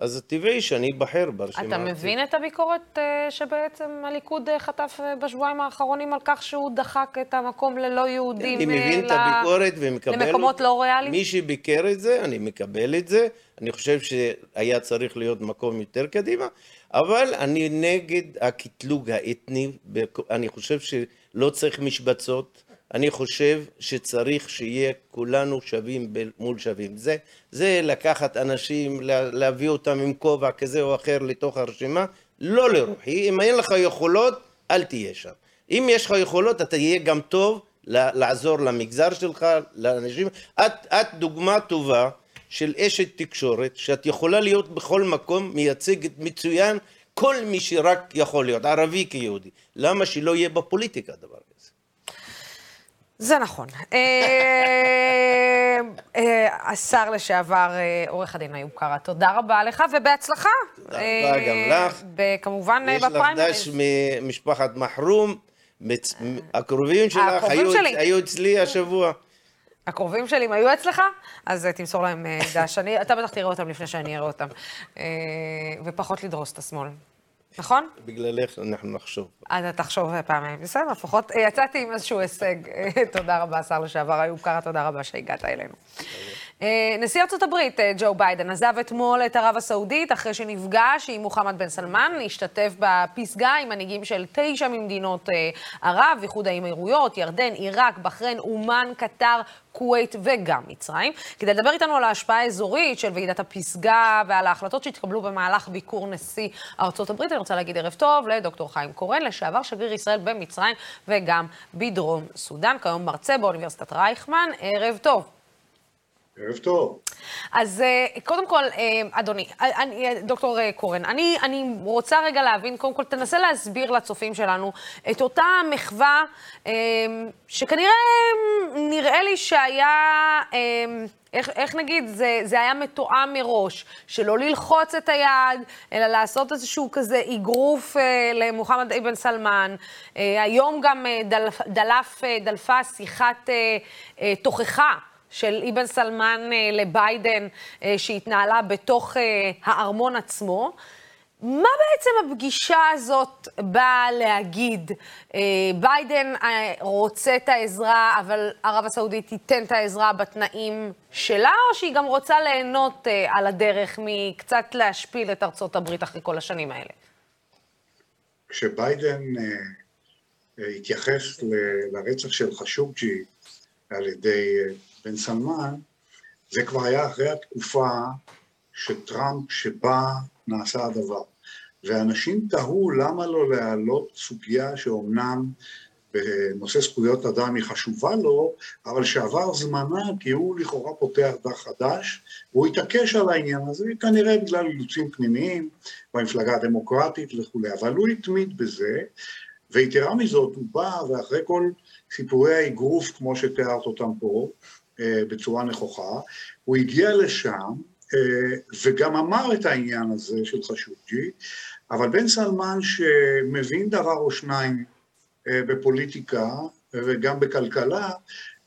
אז טבעי שאני אבחר ברשימה אתה. מבין את הביקורת אה, שבעצם הליכוד אה, חטף אה, בשבועיים האחרונים על כך שהוא דחק את המקום ללא יהודים אני אה, מבין את הביקורת ומקבל... למקומות. לא ריאליים? מי שביקר את זה, אני מקבל את זה. אני חושב שהיה צריך להיות מקום יותר קדימה, אבל אני נגד הקטלוג האתני. אני חושב שלא צריך משבצות. אני חושב שצריך שיהיה כולנו שווים מול שווים. זה, זה לקחת אנשים, לה- להביא אותם עם כובע כזה או אחר לתוך הרשימה, לא לרוחי. אם אין לך יכולות, אל תהיה שם. אם יש לך יכולות, אתה תהיה גם טוב לעזור למגזר שלך, לאנשים. את, את דוגמה טובה של אשת תקשורת, שאת יכולה להיות בכל מקום, מייצגת מצוין כל מי שרק יכול להיות, ערבי כיהודי. למה שלא יהיה בפוליטיקה דבר כזה? זה נכון. אה, אה, השר לשעבר, אה, עורך הדין איוב קרא, תודה רבה לך ובהצלחה. תודה רבה גם לך. כמובן יש לך בפריימריז. דש ממשפחת מחרום, הקרובים שלך היו, אצלי השבוע. הקרובים שלי, אם היו אצלך, אז תמסור להם דש. אתה בטח תראה אותם לפני שאני אראה אותם. ופחות לדרוס את השמאל. נכון? בגללך אנחנו נחשוב. אתה תחשוב פעמיים. בסדר, לפחות אה, יצאתי עם איזשהו הישג. אה, תודה רבה, השר לשעבר איוב קרא, תודה רבה שהגעת אלינו. אה, נשיא ארצות הברית, אה, ג'ו ביידן, עזב אתמול את ערב הסעודית אחרי שנפגש עם מוחמד בן סלמן, השתתף בפסגה עם מנהיגים של תשע ממדינות אה, ערב, איחוד האמירויות, ירדן, עיראק, בחריין, אומן, קטר, כווית וגם מצרים, כדי לדבר איתנו על ההשפעה האזורית של ועידת הפסגה ועל ההחלטות שהתקבלו במהלך ביקור נשיא ארצות הברית. אני רוצה להגיד ערב טוב לדוקטור חיים קורן, לשעבר שגריר ישראל במצרים וגם בדרום סודאן, כיום מרצה באוניברסיטת רייכמן. ערב טוב. ערב טוב. אז אה, קודם כל, אה, אדוני, אה, אני, דוקטור קורן, אני, אני רוצה רגע להבין, קודם כל, תנסה להסביר לצופים שלנו את אותה מחווה, אה, שכנראה אה, נראה לי שהיה, איך, איך נגיד, זה, זה היה מתואם מראש, שלא ללחוץ את היד, אלא לעשות איזשהו כזה אגרוף למוחמד אבן סלמן. היום גם אה, דלף, דלפה שיחת תוכחה. של אבן סלמן אה, לביידן, אה, שהתנהלה בתוך אה, הארמון עצמו. מה בעצם הפגישה הזאת באה להגיד? ביידן רוצה את העזרה, אבל ערב הסעודית תיתן את העזרה בתנאים שלה, או שהיא גם רוצה ליהנות על הדרך מקצת להשפיל את ארצות הברית אחרי כל השנים האלה? כשביידן התייחס לרצח של חשוקג'י על ידי בן סלמן, זה כבר היה אחרי התקופה שטראמפ, שבה נעשה הדבר. ואנשים תהו למה לא להעלות סוגיה שאומנם בנושא זכויות אדם היא חשובה לו, אבל שעבר זמנה כי הוא לכאורה פותח דף חדש, והוא התעקש על העניין הזה, כנראה בגלל אילוצים פנימיים במפלגה הדמוקרטית וכולי, אבל הוא התמיד בזה, ויתרה מזאת, הוא בא ואחרי כל סיפורי האגרוף, כמו שתיארת אותם פה, אה, בצורה נכוחה, הוא הגיע לשם אה, וגם אמר את העניין הזה של חשוקג'י, אבל בן סלמן שמבין דבר או שניים אה, בפוליטיקה וגם בכלכלה,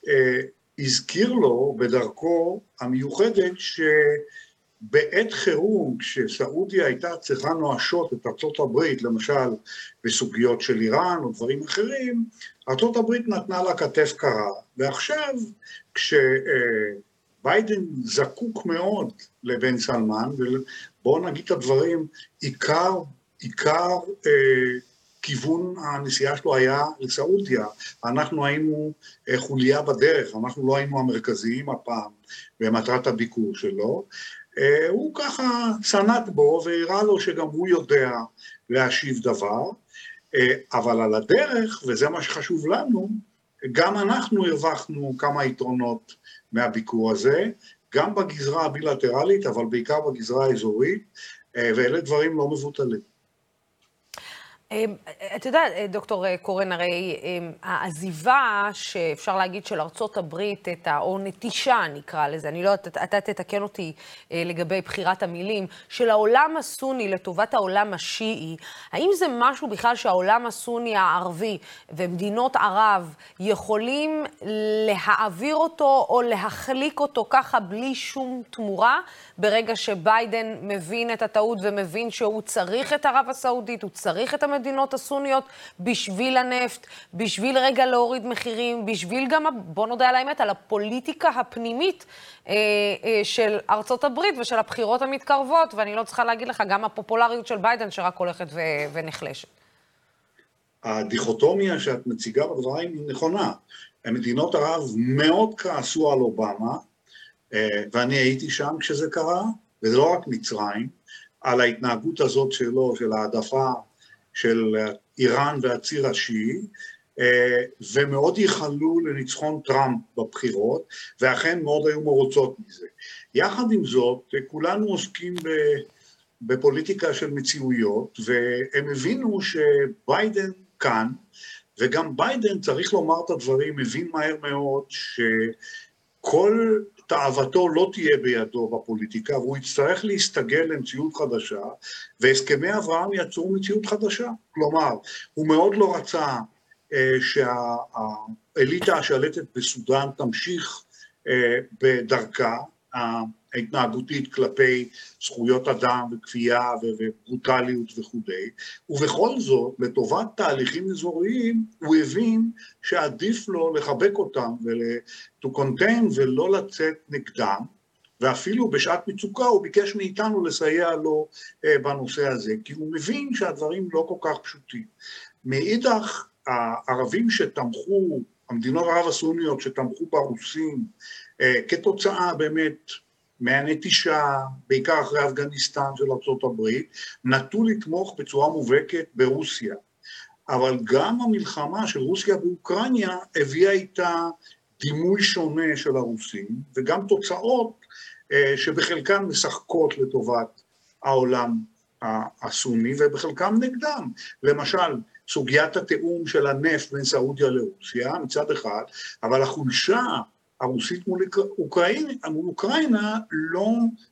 אה, הזכיר לו בדרכו המיוחדת שבעת חירום, כשסעודיה הייתה צריכה נואשות את ארצות הברית, למשל בסוגיות של איראן או דברים אחרים, ארצות הברית נתנה לה כתף קרה, ועכשיו כשביידן זקוק מאוד לבן סלמן, ובואו נגיד את הדברים, עיקר, עיקר אה, כיוון הנסיעה שלו היה לסעודיה, אנחנו היינו אה, חוליה בדרך, אנחנו לא היינו המרכזיים הפעם במטרת הביקור שלו, הוא ככה סנט בו והראה לו שגם הוא יודע להשיב דבר, אה, אבל על הדרך, וזה מה שחשוב לנו, גם אנחנו הרווחנו כמה יתרונות מהביקור הזה, גם בגזרה הבילטרלית, אבל בעיקר בגזרה האזורית, אה, ואלה דברים לא מבוטלים. אמ, אתה יודע, דוקטור קורן, הרי אמ, העזיבה, שאפשר להגיד, של ארצות הברית, את ה, או נטישה נקרא לזה, אני לא יודעת, אתה תתקן אותי אה, לגבי בחירת המילים, של העולם הסוני לטובת העולם השיעי, האם זה משהו בכלל שהעולם הסוני הערבי ומדינות ערב יכולים להעביר אותו או להחליק אותו ככה בלי שום תמורה, ברגע שביידן מבין את הטעות ומבין שהוא צריך את ערב הסעודית, הוא צריך את המדינה? המדינות הסוניות בשביל הנפט, בשביל רגע להוריד מחירים, בשביל גם, בוא נודה על האמת, על הפוליטיקה הפנימית אה, אה, של ארצות הברית ושל הבחירות המתקרבות, ואני לא צריכה להגיד לך, גם הפופולריות של ביידן שרק הולכת ו- ונחלשת. הדיכוטומיה שאת מציגה בדברים היא נכונה. מדינות ערב מאוד כעסו על אובמה, אה, ואני הייתי שם כשזה קרה, וזה לא רק מצרים, על ההתנהגות הזאת שלו, של העדפה של איראן והציר השיעי, אה, ומאוד ייחלו לניצחון טראמפ בבחירות, ואכן מאוד היו מרוצות מזה. יחד עם זאת, כולנו עוסקים בפוליטיקה של מציאויות, והם הבינו שביידן כאן, וגם ביידן, צריך לומר את הדברים, מבין מהר מאוד שכל תאוותו לא תהיה בידו בפוליטיקה, והוא יצטרך להסתגל למציאות חדשה, והסכמי אברהם יצרו מציאות חדשה. כלומר, הוא מאוד לא רצה אה, שהאליטה השלטת בסודאן תמשיך אה, בדרכה, ההתנהגותית כלפי זכויות אדם וכפייה וברוטליות וכולי, ובכל זאת, לטובת תהליכים אזוריים, הוא הבין שעדיף לו לחבק אותם ול-to contain ולא לצאת נגדם, ואפילו בשעת מצוקה הוא ביקש מאיתנו לסייע לו אה, בנושא הזה, כי הוא מבין שהדברים לא כל כך פשוטים. מאידך, הערבים שתמכו, המדינות הערב הסוניות שתמכו ברוסים, אה, כתוצאה באמת מהנטישה, בעיקר אחרי אפגניסטן של ארה"ב, נטו לתמוך בצורה מובהקת ברוסיה. אבל גם המלחמה של רוסיה באוקראינה הביאה איתה דימוי שונה של הרוסים, וגם תוצאות אה, שבחלקן משחקות לטובת העולם הסוני ובחלקם נגדם. למשל, סוגיית התיאום של הנפט בין סעודיה לרוסיה מצד אחד, אבל החולשה הרוסית מול אוקראינה, מול אוקראינה לא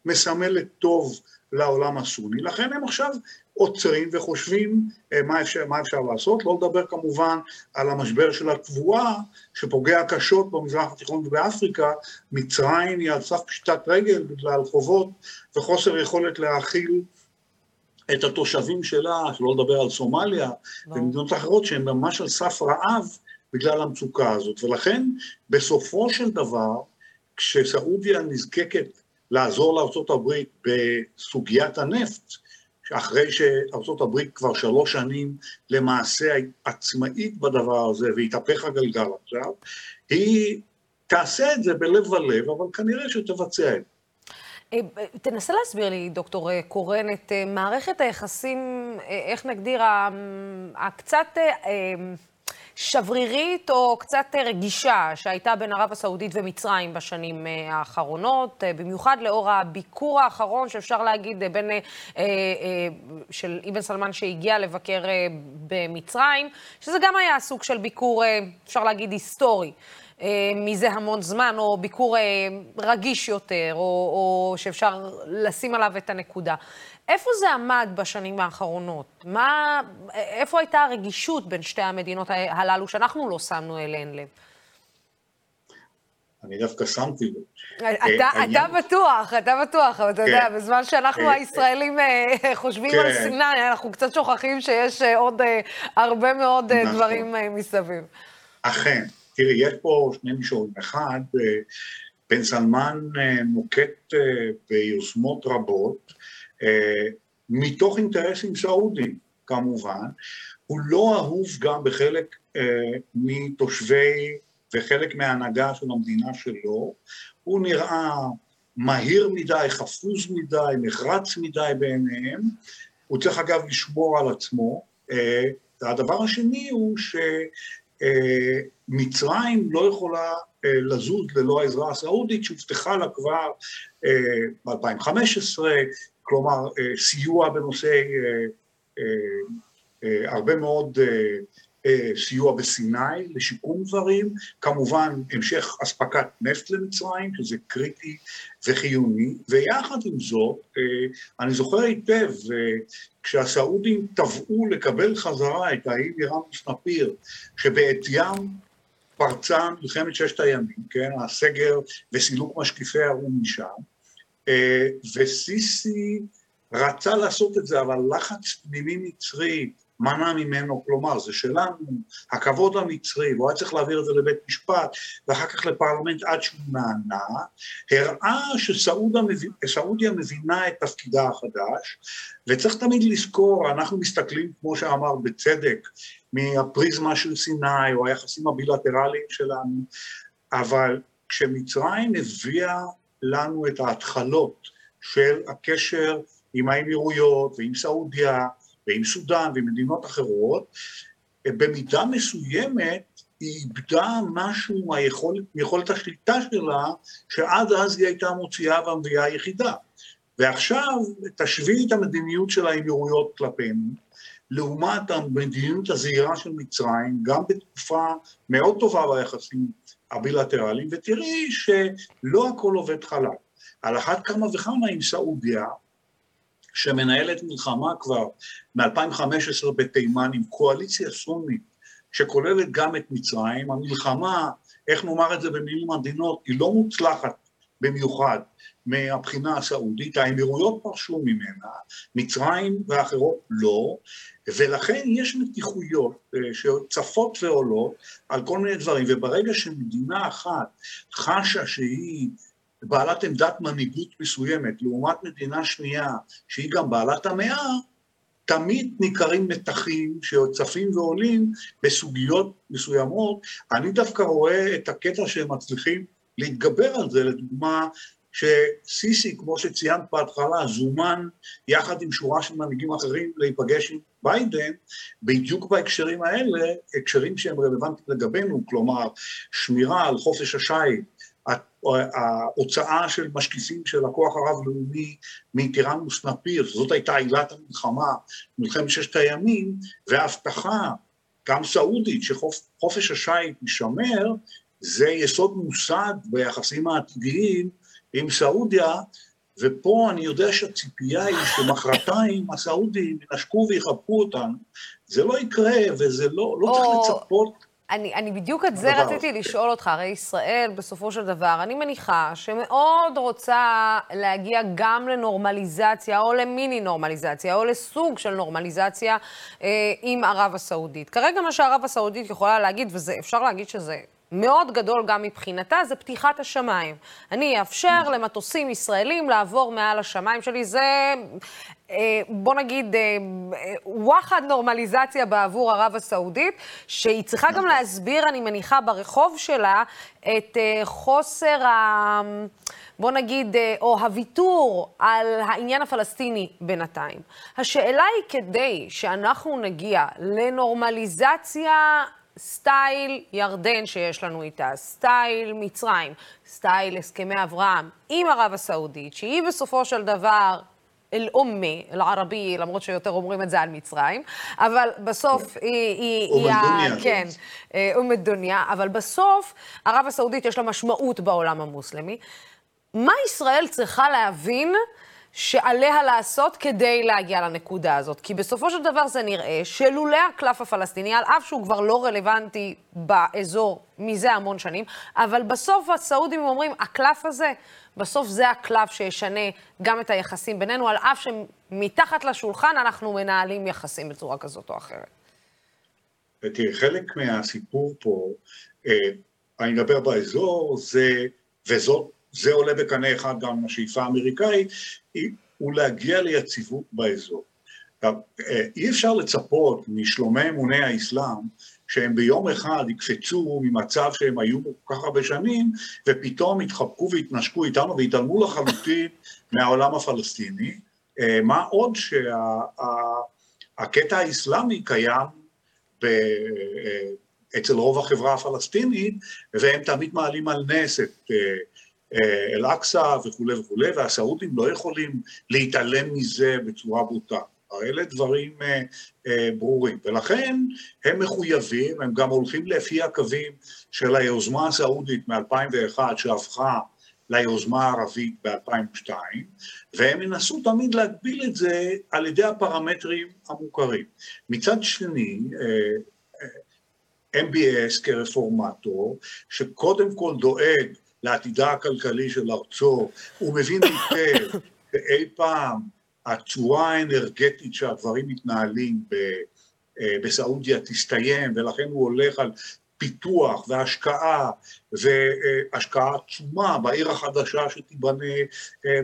מסמלת טוב לעולם הסוני, לכן הם עכשיו עוצרים וחושבים אה, מה אפשר, מה אפשר לעשות, לא לדבר כמובן על המשבר של התבואה שפוגע קשות במזרח התיכון ובאפריקה, מצרים היא על סף פשיטת רגל בגלל חובות וחוסר יכולת להכיל את התושבים שלה, שלא לדבר על סומליה לא. ומדינות אחרות שהן ממש על סף רעב בגלל המצוקה הזאת, ולכן בסופו של דבר, כשסעודיה נזקקת לעזור לארה"ב בסוגיית הנפט, אחרי שארה"ב כבר שלוש שנים למעשה עצמאית בדבר הזה והתהפך הגלגל עכשיו, היא תעשה את זה בלב ולב, אבל כנראה שתבצע את זה. אה, תנסה להסביר לי, דוקטור אה, קורן, את אה, מערכת היחסים, איך נגדיר, הקצת שברירית או קצת רגישה שהייתה בין ערב הסעודית ומצרים בשנים אה, האחרונות, אה, במיוחד לאור הביקור האחרון שאפשר להגיד אה, בין, של אבן סלמן שהגיע לבקר במצרים, שזה גם היה סוג של ביקור, אפשר להגיד, היסטורי. מזה המון זמן, או ביקור רגיש יותר, או, או שאפשר לשים עליו את הנקודה. איפה זה עמד בשנים האחרונות? מה, איפה הייתה הרגישות בין שתי המדינות הללו שאנחנו לא שמנו אליהן לב? אני דווקא שמתי לב. אתה, אה, אתה בטוח, אתה בטוח, אבל אתה יודע, כן. בזמן שאנחנו אה, הישראלים אה, חושבים על כן. סיני, אנחנו קצת שוכחים שיש עוד הרבה מאוד נכון. דברים מסביב. אכן. תראי, יש פה שני מישורים. אחד, בן סלמן נוקט ביוזמות רבות, אה, מתוך אינטרסים סעודיים כמובן, הוא לא אהוב גם בחלק אה, מתושבי וחלק מההנהגה של המדינה שלו, הוא נראה מהיר מדי, חפוז מדי, נחרץ מדי בעיניהם, הוא צריך אגב לשמור על עצמו. אה, הדבר השני הוא שמצרים לא יכולה לזוז ללא העזרה הסעודית שהובטחה לה כבר ב-2015, כלומר אה, סיוע בנושאי אה, אה, הרבה מאוד סיוע בסיני לשיקום דברים, כמובן המשך אספקת נפט למצרים, שזה קריטי וחיוני, ויחד עם זאת, אני זוכר היטב, כשהסעודים תבעו לקבל חזרה את האי איראן נפיר, שבעטיים פרצה מלחמת ששת הימים, כן, הסגר וסילוק משקיפי האו"ם משם, וסיסי רצה לעשות את זה, אבל לחץ פנימי מצרי מנע ממנו, כלומר, זה שלנו, הכבוד המצרי, והוא היה צריך להעביר את זה לבית משפט, ואחר כך לפרלמנט עד שהוא נענה, הראה שסעודיה מבינה את תפקידה החדש, וצריך תמיד לזכור, אנחנו מסתכלים, כמו שאמר בצדק, מהפריזמה של סיני, או היחסים הבילטרליים שלנו, אבל כשמצרים הביאה לנו את ההתחלות של הקשר עם האמירויות ועם סעודיה, ועם סודאן ועם מדינות אחרות, במידה מסוימת היא איבדה משהו מהיכולת, מיכולת השליטה שלה, שעד אז היא הייתה מוציאה והמביאה היחידה. ועכשיו תשווי את המדיניות של האמירויות כלפינו, לעומת המדיניות הזהירה של מצרים, גם בתקופה מאוד טובה ביחסים הבילטרליים, ותראי שלא הכל עובד חלק. על אחת כמה וכמה עם סעודיה, שמנהלת מלחמה כבר מ-2015 בתימן עם קואליציה סונית שכוללת גם את מצרים, המלחמה, איך נאמר את זה במילים עדינות, היא לא מוצלחת במיוחד מהבחינה הסעודית, האמירויות פרשו ממנה, מצרים ואחרות לא, ולכן יש מתיחויות אה, שצפות ועולות על כל מיני דברים, וברגע שמדינה אחת חשה שהיא בעלת עמדת מנהיגות מסוימת, לעומת מדינה שנייה, שהיא גם בעלת המאה, תמיד ניכרים מתחים שצפים ועולים בסוגיות מסוימות. אני דווקא רואה את הקטע שהם מצליחים להתגבר על זה, לדוגמה, שסיסי, כמו שציינת בהתחלה, זומן יחד עם שורה של מנהיגים אחרים להיפגש עם ביידן, בדיוק בהקשרים האלה, הקשרים שהם רלוונטיים לגבינו, כלומר, שמירה על חופש השיט, ההוצאה של משקיפים של הכוח הרב-לאומי מטירנוס נפיר, זאת הייתה עילת המלחמה, מלחמת ששת הימים, והבטחה, גם סעודית, שחופש השיט יישמר, זה יסוד מוסד ביחסים העתידיים עם סעודיה, ופה אני יודע שהציפייה היא שמחרתיים הסעודים ינשקו ויחבקו אותנו. זה לא יקרה, וזה לא, לא צריך לצפות אני, אני בדיוק את זה רציתי לשאול אותך, הרי ישראל, בסופו של דבר, אני מניחה שמאוד רוצה להגיע גם לנורמליזציה, או למיני נורמליזציה, או לסוג של נורמליזציה אה, עם ערב הסעודית. כרגע מה שערב הסעודית יכולה להגיד, ואפשר להגיד שזה מאוד גדול גם מבחינתה, זה פתיחת השמיים. אני אאפשר למטוסים ישראלים לעבור מעל השמיים שלי. זה, אה, בוא נגיד, אה, וואחד נורמליזציה בעבור ערב הסעודית, שהיא צריכה גם להסביר, אני מניחה, ברחוב שלה, את אה, חוסר ה... בוא נגיד, או הוויתור על העניין הפלסטיני בינתיים. השאלה היא כדי שאנחנו נגיע לנורמליזציה style ירדן שיש לנו איתה, style מצרים, style הסכמי אברהם עם ערב הסעודית, שהיא בסופו של דבר אל-אומי, אל-ערבי, למרות שיותר אומרים את זה על מצרים, אבל בסוף היא... היא, היא ה... כן, أم الدنيا, אבל בסוף ערב הסעודית יש לה משמעות בעולם המוסלמי. מה ישראל צריכה להבין שעליה לעשות כדי להגיע לנקודה הזאת. כי בסופו של דבר זה נראה שלולא הקלף הפלסטיני, על אף שהוא כבר לא רלוונטי באזור מזה המון שנים, אבל בסוף הסעודים אומרים, הקלף הזה, בסוף זה הקלף שישנה גם את היחסים בינינו, על אף שמתחת לשולחן אנחנו מנהלים יחסים בצורה כזאת או אחרת. תראי, חלק מהסיפור פה, אה, אני מדבר באזור, זה, וזאת זה עולה בקנה אחד גם עם השאיפה האמריקאית, הוא להגיע ליציבות באזור. אה, אי אפשר לצפות משלומי אמוני האסלאם שהם ביום אחד יקפצו ממצב שהם היו כל כך הרבה שנים, ופתאום יתחבקו ויתנשקו איתנו ויתעלמו לחלוטין מהעולם הפלסטיני. אה, מה עוד שהקטע האסלאמי קיים ב... אה, אצל רוב החברה הפלסטינית, והם תמיד מעלים על נס את אל-אקצא וכולי וכולי, והסעודים לא יכולים להתעלם מזה בצורה בוטה. הרי אלה דברים אה, אה, ברורים, ולכן הם מחויבים, הם גם הולכים לפי הקווים של היוזמה הסעודית מ-2001 שהפכה ליוזמה הערבית ב-2002, והם ינסו תמיד להגביל את זה על ידי הפרמטרים המוכרים. מצד שני, אה, אה, MBS כרפורמטור, שקודם כל דואג לעתידה הכלכלי של ארצו, הוא מבין היטב שאי פעם הצורה האנרגטית שהדברים מתנהלים אה, בסעודיה תסתיים, ולכן הוא הולך על פיתוח והשקעה והשקעה עצומה בעיר החדשה שתיבנה אה,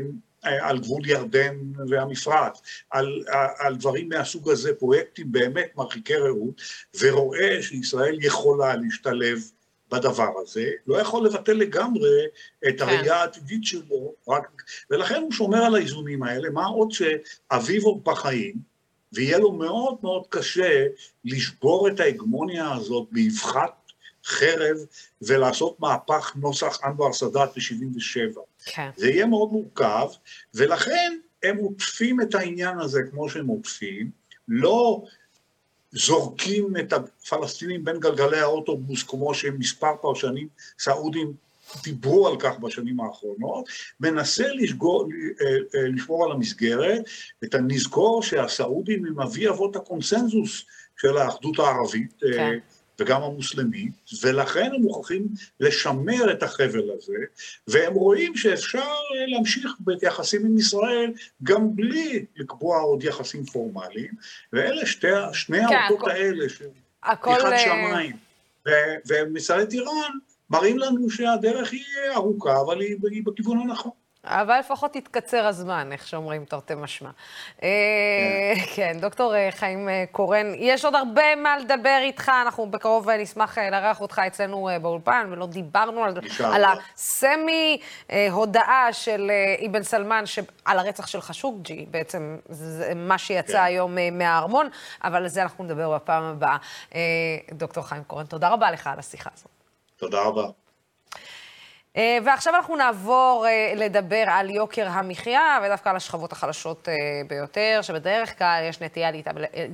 על גבול ירדן והמפרץ, על, על דברים מהסוג הזה, פרויקטים באמת מרחיקי ראות, ורואה שישראל יכולה להשתלב בדבר הזה, לא יכול לבטל לגמרי את כן. הראייה העתידית שלו, רק, ולכן הוא שומר על האיזונים האלה, מה עוד שאביו עוד בחיים, ויהיה לו מאוד מאוד קשה לשבור את ההגמוניה הזאת באבחת חרב ולעשות מהפך נוסח אנואר סאדאת ב-77. כן. זה יהיה מאוד מורכב, ולכן הם עוטפים את העניין הזה כמו שהם עוטפים, לא זורקים את הפלסטינים בין גלגלי האוטובוס, כמו שמספר פרשנים סעודים דיברו על כך בשנים האחרונות, מנסה לשגור, אה, אה, לשמור על המסגרת, ונזכור שהסעודים הם אבי אבות הקונסנזוס של האחדות הערבית, אה, כן. וגם המוסלמית, ולכן הם מוכרחים לשמר את החבל הזה, והם רואים שאפשר להמשיך ביחסים עם ישראל גם בלי לקבוע עוד יחסים פורמליים, ואלה שתי, שני כן, האותות הכל, האלה של פתיחת אה, שמיים ומסעדת איראן, מראים לנו שהדרך היא ארוכה, אבל היא, היא בכיוון הנכון. אבל לפחות יתקצר הזמן, איך שאומרים, תרתי משמע. אה, כן, דוקטור אה, חיים אה, קורן, יש עוד הרבה מה לדבר איתך, אנחנו בקרוב נשמח לארח אותך אצלנו באולפן, ולא דיברנו על הסמי-הודעה של אבן סלמן על הרצח של חשוקג'י, בעצם זה מה שיצא כן. היום מהארמון, אבל על זה אנחנו נדבר בפעם הבאה. דוקטור חיים קורן, תודה רבה לך על השיחה הזאת. תודה רבה. אה, ועכשיו אנחנו נעבור אה, לדבר על יוקר המחיה, ודווקא על השכבות החלשות אה, ביותר, שבדרך כלל יש נטייה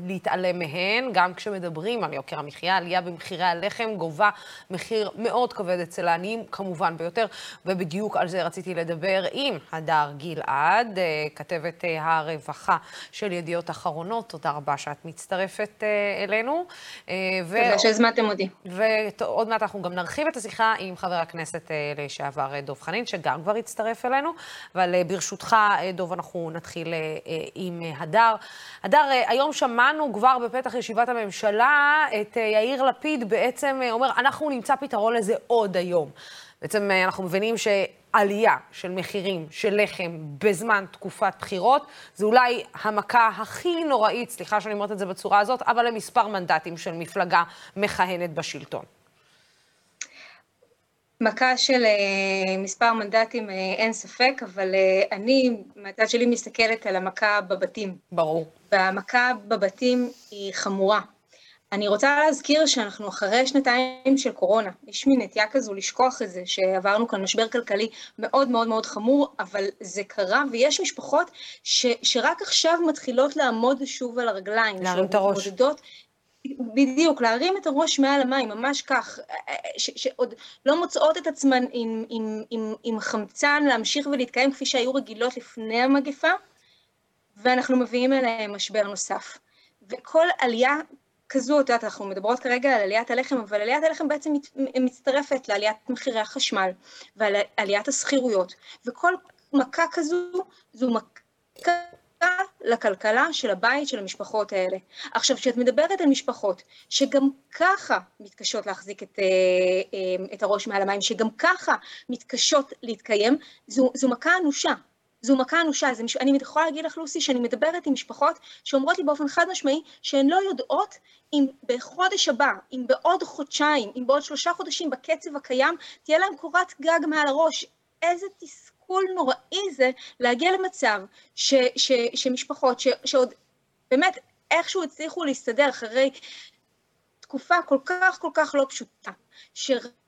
להתעלם מהן, גם כשמדברים על יוקר המחיה, עלייה במחירי הלחם גובה מחיר מאוד כבד אצל העניים, כמובן ביותר, ובדיוק על זה רציתי לדבר עם הדר גלעד, כתבת הרווחה של ידיעות אחרונות. תודה רבה שאת מצטרפת אלינו. תודה שהזמנתם אותי. ועוד מעט אנחנו גם נרחיב את השיחה עם חבר הכנסת לשעבר אה, דב חנין, שגם כבר הצטרף אלינו. אבל אה, ברשותך, אה, דב, אנחנו נתחיל עם הדר. הדר, היום שמענו כבר בפתח ישיבת הממשלה את יאיר לפיד בעצם אומר, אנחנו נמצא פתרון לזה עוד היום. בעצם אנחנו מבינים שעלייה של מחירים של לחם בזמן תקופת בחירות, זה אולי המכה הכי נוראית, סליחה שאני אומרת את זה בצורה הזאת, אבל למספר מנדטים של מפלגה מכהנת בשלטון. מכה של uh, מספר מנדטים uh, אין ספק, אבל uh, אני מהצד שלי מסתכלת על המכה בבתים. ברור. והמכה בבתים היא חמורה. אני רוצה להזכיר שאנחנו אחרי שנתיים של קורונה, יש מין נטייה כזו לשכוח את זה, שעברנו כאן משבר כלכלי מאוד מאוד מאוד חמור, אבל זה קרה, ויש משפחות ש, שרק עכשיו מתחילות לעמוד שוב על הרגליים. להרים את הראש. בדיוק, להרים את הראש מעל המים, ממש כך, שעוד לא מוצאות את עצמן עם, עם, עם, עם חמצן להמשיך ולהתקיים כפי שהיו רגילות לפני המגפה, ואנחנו מביאים אליהם משבר נוסף. וכל עלייה כזו, את יודעת, אנחנו מדברות כרגע על עליית הלחם, אבל עליית הלחם בעצם מצטרפת לעליית מחירי החשמל ועל עליית השכירויות, וכל מכה כזו, זו מכה לכלכלה של הבית של המשפחות האלה. עכשיו, כשאת מדברת על משפחות שגם ככה מתקשות להחזיק את, אה, אה, את הראש מעל המים, שגם ככה מתקשות להתקיים, זו, זו מכה אנושה. זו מכה אנושה. זה, אני יכולה להגיד לך, לוסי, שאני מדברת עם משפחות שאומרות לי באופן חד משמעי שהן לא יודעות אם בחודש הבא, אם בעוד חודשיים, אם בעוד שלושה חודשים בקצב הקיים, תהיה להם קורת גג מעל הראש. איזה תסכול. תסכול נוראי זה להגיע למצב ש, ש, שמשפחות ש, שעוד באמת איכשהו הצליחו להסתדר אחרי תקופה כל כך כל כך לא פשוטה, שרבות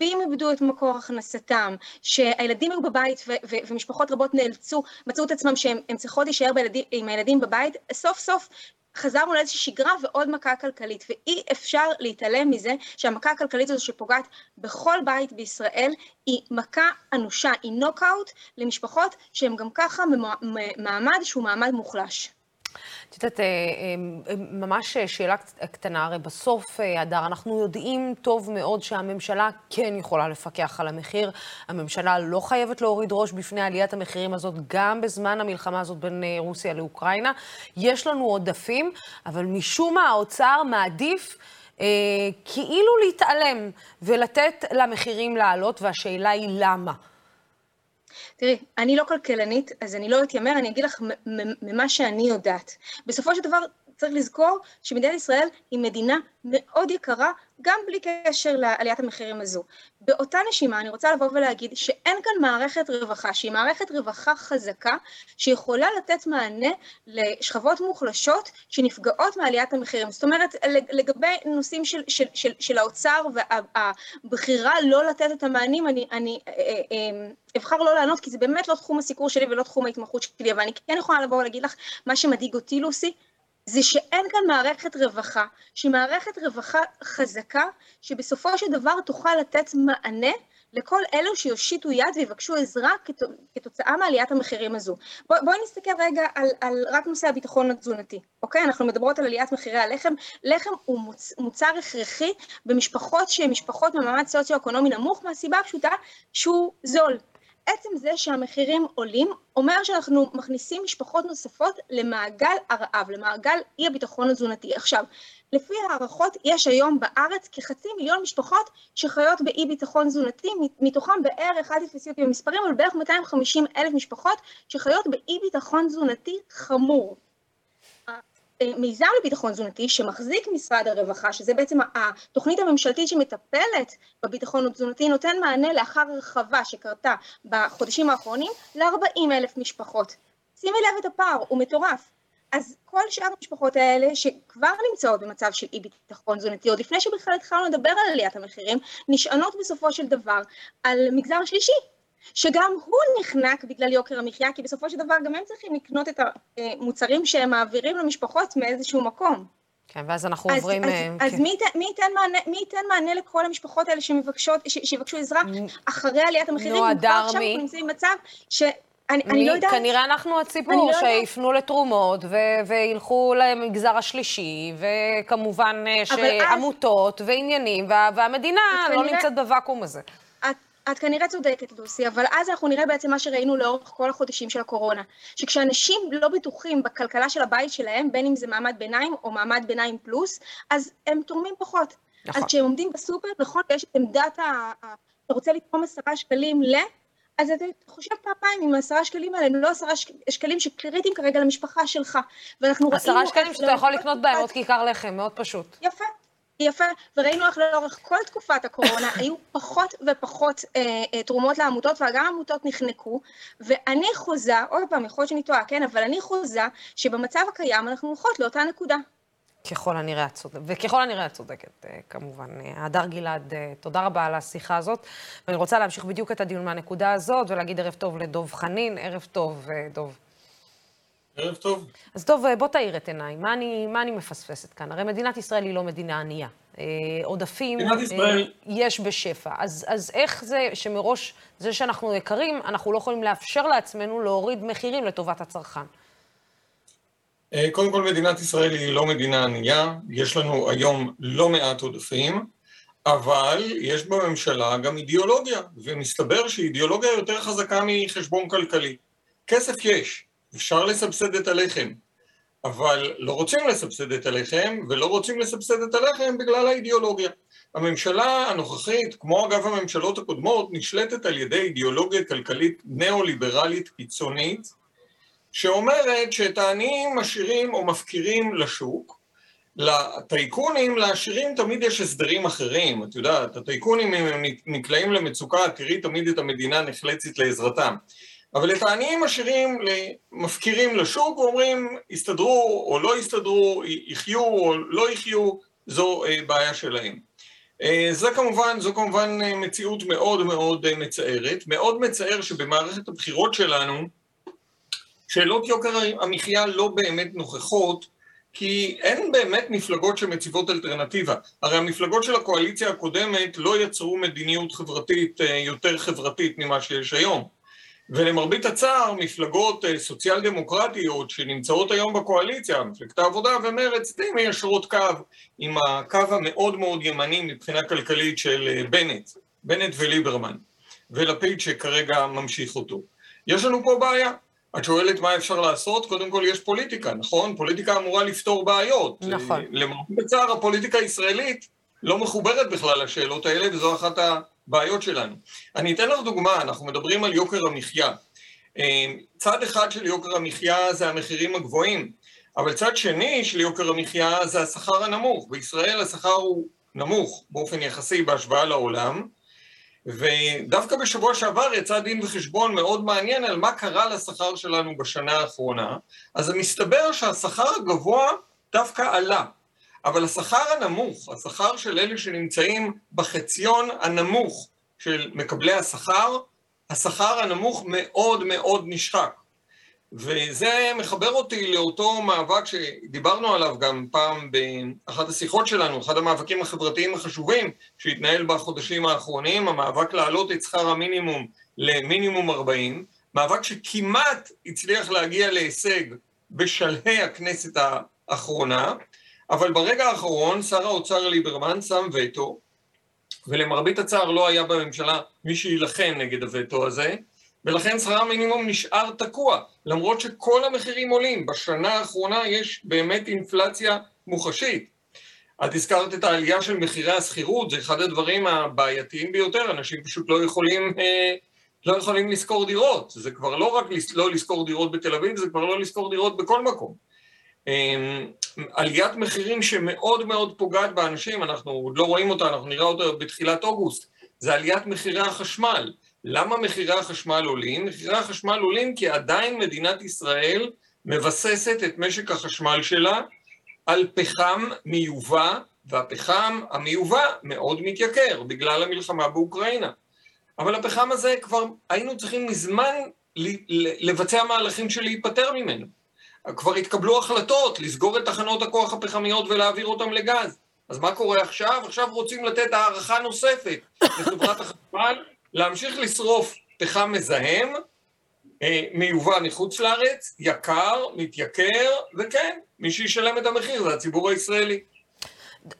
רבים איבדו את מקור הכנסתם, שהילדים היו בבית ו- ו- ומשפחות רבות נאלצו, מצאו את עצמם שהן צריכות להישאר בילדים, עם הילדים בבית, סוף סוף חזרנו לאיזושהי שגרה ועוד מכה כלכלית, ואי אפשר להתעלם מזה שהמכה הכלכלית הזו שפוגעת בכל בית בישראל היא מכה אנושה, היא נוקאוט למשפחות שהן גם ככה במעמד שהוא מעמד מוחלש. את יודעת, אה, אה, ממש שאלה קטנה, הרי בסוף, אה, אדר, אנחנו יודעים טוב מאוד שהממשלה כן יכולה לפקח על המחיר. הממשלה לא חייבת להוריד ראש בפני עליית המחירים הזאת, גם בזמן המלחמה הזאת בין רוסיה לאוקראינה. יש לנו עודפים, אבל משום מה האוצר מעדיף... אה, כאילו להתעלם ולתת למחירים לעלות, והשאלה היא למה. תראי, אני לא כלכלנית, אז אני לא אתיימר, אני אגיד לך ממה שאני יודעת. בסופו של דבר, צריך לזכור שמדינת ישראל היא מדינה מאוד יקרה, גם בלי קשר לעליית המחירים הזו. באותה נשימה אני רוצה לבוא ולהגיד שאין כאן מערכת רווחה, שהיא מערכת רווחה חזקה, שיכולה לתת מענה לשכבות מוחלשות שנפגעות מעליית המחירים. זאת אומרת, לגבי נושאים של, של, של, של האוצר והבחירה לא לתת את המענים, אני, אני אה, אה, אה, אבחר לא לענות, כי זה באמת לא תחום הסיקור שלי ולא תחום ההתמחות שלי, אבל אני כן יכולה לבוא ולהגיד לך, מה שמדאיג אותי, לוסי, זה שאין כאן מערכת רווחה, שהיא מערכת רווחה חזקה, שבסופו של דבר תוכל לתת מענה לכל אלו שיושיטו יד ויבקשו עזרה כתוצאה מעליית המחירים הזו. בואי בוא נסתכל רגע על, על רק נושא הביטחון התזונתי, אוקיי? אנחנו מדברות על עליית מחירי הלחם. לחם הוא מוצ, מוצר הכרחי במשפחות שהן משפחות במעמד סוציו-אקונומי נמוך, מהסיבה הפשוטה שהוא זול. עצם זה שהמחירים עולים, אומר שאנחנו מכניסים משפחות נוספות למעגל הרעב, למעגל אי הביטחון התזונתי. עכשיו, לפי הערכות, יש היום בארץ כחצי מיליון משפחות שחיות באי ביטחון תזונתי, מתוכם בערך, אל תתפסי אותי במספרים, אבל בערך 250 אלף משפחות שחיות באי ביטחון תזונתי חמור. מיזם לביטחון תזונתי שמחזיק משרד הרווחה, שזה בעצם התוכנית הממשלתית שמטפלת בביטחון התזונתי, נותן מענה לאחר הרחבה שקרתה בחודשים האחרונים ל-40 אלף משפחות. שימי לב את הפער, הוא מטורף. אז כל שאר המשפחות האלה שכבר נמצאות במצב של אי ביטחון תזונתי, עוד לפני שבכלל התחלנו לדבר על עליית המחירים, נשענות בסופו של דבר על מגזר שלישי, שגם הוא נחנק בגלל יוקר המחיה, כי בסופו של דבר גם הם צריכים לקנות את המוצרים שהם מעבירים למשפחות מאיזשהו מקום. כן, ואז אנחנו אז, עוברים... אז, אה, אז כן. מי, ייתן, מי, ייתן מענה, מי ייתן מענה לכל המשפחות האלה שמבקשות, ש, שיבקשו עזרה אחרי עליית המחירים? נו, הדר, מי? עכשיו אנחנו נמצאים במצב ש... אני, מי, אני לא יודעת. כנראה אנחנו הציבור, לא שיפנו. לתרומות ו- וילכו למגזר השלישי, וכמובן אה, שעמותות אז... ועניינים, וה- והמדינה לא כנראה... נמצאת בוואקום הזה. את כנראה צודקת, לוסי, אבל אז אנחנו נראה בעצם מה שראינו לאורך כל החודשים של הקורונה, שכשאנשים לא בטוחים בכלכלה של הבית שלהם, בין אם זה מעמד ביניים או מעמד ביניים פלוס, אז הם תורמים פחות. נכון. אז כשהם עומדים בסופר, נכון, ויש את עמדת ה... אתה רוצה לתרום עשרה שקלים ל... אז אתה חושב פעמיים אם העשרה שקלים האלה הם לא עשרה שקלים שקריטיים כרגע למשפחה שלך. ואנחנו ראינו... עשרה שקלים שאתה יכול לקנות בהם עוד כיכר לחם, מאוד פשוט. יפה, יפה, וראינו איך לאורך כל תקופת הקורונה היו פחות ופחות אה, אה, תרומות לעמותות, וגם העמותות נחנקו, ואני חוזה, עוד פעם, יכול להיות שאני טועה, כן, אבל אני חוזה שבמצב הקיים אנחנו הולכות לאותה נקודה. ככל הנראה את צודקת, וככל הנראה את צודקת, אה, כמובן. הדר גלעד, אה, תודה רבה על השיחה הזאת, ואני רוצה להמשיך בדיוק את הדיון מהנקודה הזאת, ולהגיד ערב טוב לדוב חנין, ערב טוב, דוב. ערב טוב. אז טוב, בוא תאיר את עיניי, מה אני, מה אני מפספסת כאן? הרי מדינת ישראל היא לא מדינה ענייה. אה, עודפים אה, ישראל... יש בשפע. אז, אז איך זה שמראש, זה שאנחנו יקרים, אנחנו לא יכולים לאפשר לעצמנו להוריד מחירים לטובת הצרכן? אה, קודם כל, מדינת ישראל היא לא מדינה ענייה, יש לנו היום לא מעט עודפים, אבל יש בממשלה גם אידיאולוגיה, ומסתבר שאידיאולוגיה יותר חזקה מחשבון כלכלי. כסף יש, אפשר לסבסד את הלחם, אבל לא רוצים לסבסד את הלחם, ולא רוצים לסבסד את הלחם בגלל האידיאולוגיה. הממשלה הנוכחית, כמו אגב הממשלות הקודמות, נשלטת על ידי אידיאולוגיה כלכלית ניאו-ליברלית קיצונית, שאומרת שאת העניים משאירים או מפקירים לשוק, לטייקונים, לעשירים תמיד יש הסדרים אחרים, את יודעת, הטייקונים אם הם נקלעים למצוקה, תראי תמיד את המדינה נחלצת לעזרתם. אבל את העניים משאירים, מפקירים לשוק ואומרים, יסתדרו או לא יסתדרו, יחיו או לא יחיו, זו אה, בעיה שלהם. אה, זה כמובן, זו כמובן אה, מציאות מאוד מאוד מצערת. מאוד מצער שבמערכת הבחירות שלנו, שאלות יוקר המחיה לא באמת נוכחות, כי אין באמת מפלגות שמציבות אלטרנטיבה. הרי המפלגות של הקואליציה הקודמת לא יצרו מדיניות חברתית יותר חברתית ממה שיש היום. ולמרבית הצער, מפלגות סוציאל דמוקרטיות שנמצאות היום בקואליציה, מפלגת העבודה ומרצ, די מיישרות קו עם הקו המאוד מאוד ימני מבחינה כלכלית של בנט, בנט וליברמן, ולפיד שכרגע ממשיך אותו. יש לנו פה בעיה. את שואלת מה אפשר לעשות? קודם כל יש פוליטיקה, נכון? פוליטיקה אמורה לפתור בעיות. נכון. למרבית הצער, הפוליטיקה הישראלית לא מחוברת בכלל לשאלות האלה, וזו אחת הבעיות שלנו. אני אתן לך דוגמה, אנחנו מדברים על יוקר המחיה. צד אחד של יוקר המחיה זה המחירים הגבוהים, אבל צד שני של יוקר המחיה זה השכר הנמוך. בישראל השכר הוא נמוך באופן יחסי בהשוואה לעולם, ודווקא בשבוע שעבר יצא דין וחשבון מאוד מעניין על מה קרה לשכר שלנו בשנה האחרונה, אז מסתבר שהשכר הגבוה דווקא עלה. אבל השכר הנמוך, השכר של אלה שנמצאים בחציון הנמוך של מקבלי השכר, השכר הנמוך מאוד מאוד נשחק. וזה מחבר אותי לאותו מאבק שדיברנו עליו גם פעם באחת השיחות שלנו, אחד המאבקים החברתיים החשובים שהתנהל בחודשים האחרונים, המאבק להעלות את שכר המינימום למינימום 40, מאבק שכמעט הצליח להגיע להישג בשלהי הכנסת האחרונה, אבל ברגע האחרון שר האוצר ליברמן שם וטו, ולמרבית הצער לא היה בממשלה מי שיילחם נגד הווטו הזה, ולכן שכר המינימום נשאר תקוע, למרות שכל המחירים עולים. בשנה האחרונה יש באמת אינפלציה מוחשית. את הזכרת את העלייה של מחירי השכירות, זה אחד הדברים הבעייתיים ביותר, אנשים פשוט לא יכולים, אה, לא יכולים לשכור דירות. זה כבר לא רק לא לשכור דירות בתל אביב, זה כבר לא לשכור דירות בכל מקום. אה, עליית מחירים שמאוד מאוד פוגעת באנשים, אנחנו עוד לא רואים אותה, אנחנו נראה אותה בתחילת אוגוסט, זה עליית מחירי החשמל. למה מחירי החשמל עולים? מחירי החשמל עולים כי עדיין מדינת ישראל מבססת את משק החשמל שלה על פחם מיובא, והפחם המיובא מאוד מתייקר בגלל המלחמה באוקראינה. אבל הפחם הזה כבר היינו צריכים מזמן לבצע מהלכים של להיפטר ממנו. כבר התקבלו החלטות לסגור את תחנות הכוח הפחמיות ולהעביר אותם לגז. אז מה קורה עכשיו? עכשיו רוצים לתת הערכה נוספת לחברת החשמל להמשיך לשרוף פחם מזהם, אה, מיובא מחוץ לארץ, יקר, מתייקר, וכן, מי שישלם את המחיר זה הציבור הישראלי.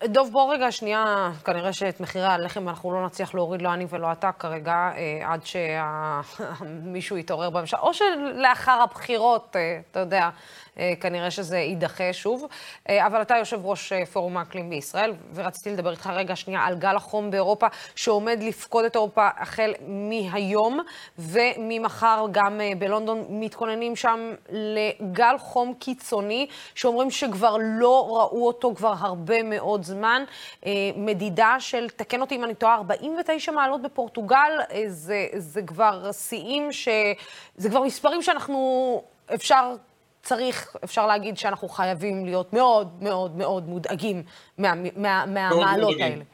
דוב, בוא רגע שנייה, כנראה שאת מחירי הלחם אנחנו לא נצליח להוריד, לא אני ולא אתה כרגע, אה, עד שמישהו יתעורר בממשלה, או שלאחר הבחירות, אה, אתה יודע, כנראה שזה יידחה שוב. אה, אבל אתה יושב ראש אה, פורום האקלים בישראל, ורציתי לדבר איתך רגע שנייה על גל החום באירופה, שעומד לפקוד את אירופה החל מהיום, וממחר גם בלונדון מתכוננים שם לגל חום קיצוני, שאומרים שכבר לא ראו אותו כבר הרבה מאוד זמן. מדידה של, תקן אותי אם אני טועה, 49 מעלות בפורטוגל, זה, זה כבר שיאים ש... זה כבר מספרים שאנחנו, אפשר צריך, אפשר להגיד שאנחנו חייבים להיות מאוד מאוד מאוד מודאגים מה, מה, מהמעלות האלה.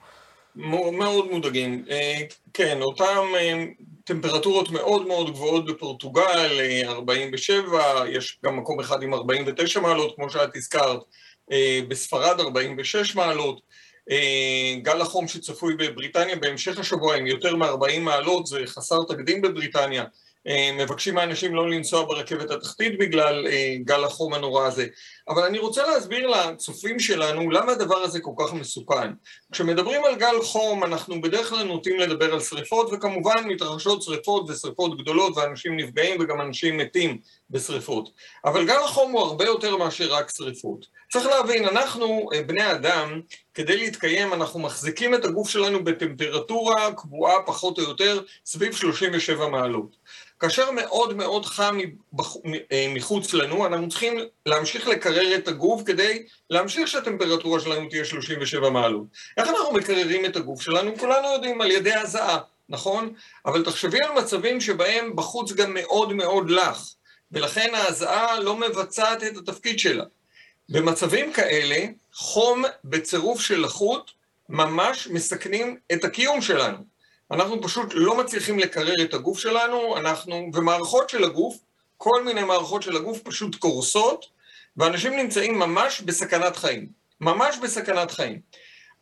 מאוד מודאגים. אה, כן, אותן אה, טמפרטורות מאוד מאוד גבוהות בפורטוגל, 47, אה, יש גם מקום אחד עם 49 מעלות, כמו שאת הזכרת, בספרד 46 מעלות. גל החום שצפוי בבריטניה בהמשך השבוע עם יותר מ-40 מעלות, זה חסר תקדים בבריטניה. אה, מבקשים מהאנשים לא לנסוע ברכבת התחתית בגלל אה, גל החום הנורא הזה. אבל אני רוצה להסביר לצופים שלנו למה הדבר הזה כל כך מסוכן. כשמדברים על גל חום אנחנו בדרך כלל נוטים לדבר על שריפות וכמובן מתרחשות שריפות ושריפות גדולות ואנשים נפגעים וגם אנשים מתים בשריפות. אבל גל החום הוא הרבה יותר מאשר רק שריפות. צריך להבין, אנחנו אה, בני אדם, כדי להתקיים אנחנו מחזיקים את הגוף שלנו בטמפרטורה קבועה פחות או יותר סביב 37 מעלות. כאשר מאוד מאוד חם מחוץ לנו, אנחנו צריכים להמשיך לקרר את הגוף כדי להמשיך שהטמפרטורה שלנו תהיה 37 מעלות. איך אנחנו מקררים את הגוף שלנו? כולנו יודעים על ידי הזעה, נכון? אבל תחשבי על מצבים שבהם בחוץ גם מאוד מאוד לח, ולכן ההזעה לא מבצעת את התפקיד שלה. במצבים כאלה, חום בצירוף של לחות ממש מסכנים את הקיום שלנו. אנחנו פשוט לא מצליחים לקרר את הגוף שלנו, אנחנו, ומערכות של הגוף, כל מיני מערכות של הגוף פשוט קורסות, ואנשים נמצאים ממש בסכנת חיים. ממש בסכנת חיים.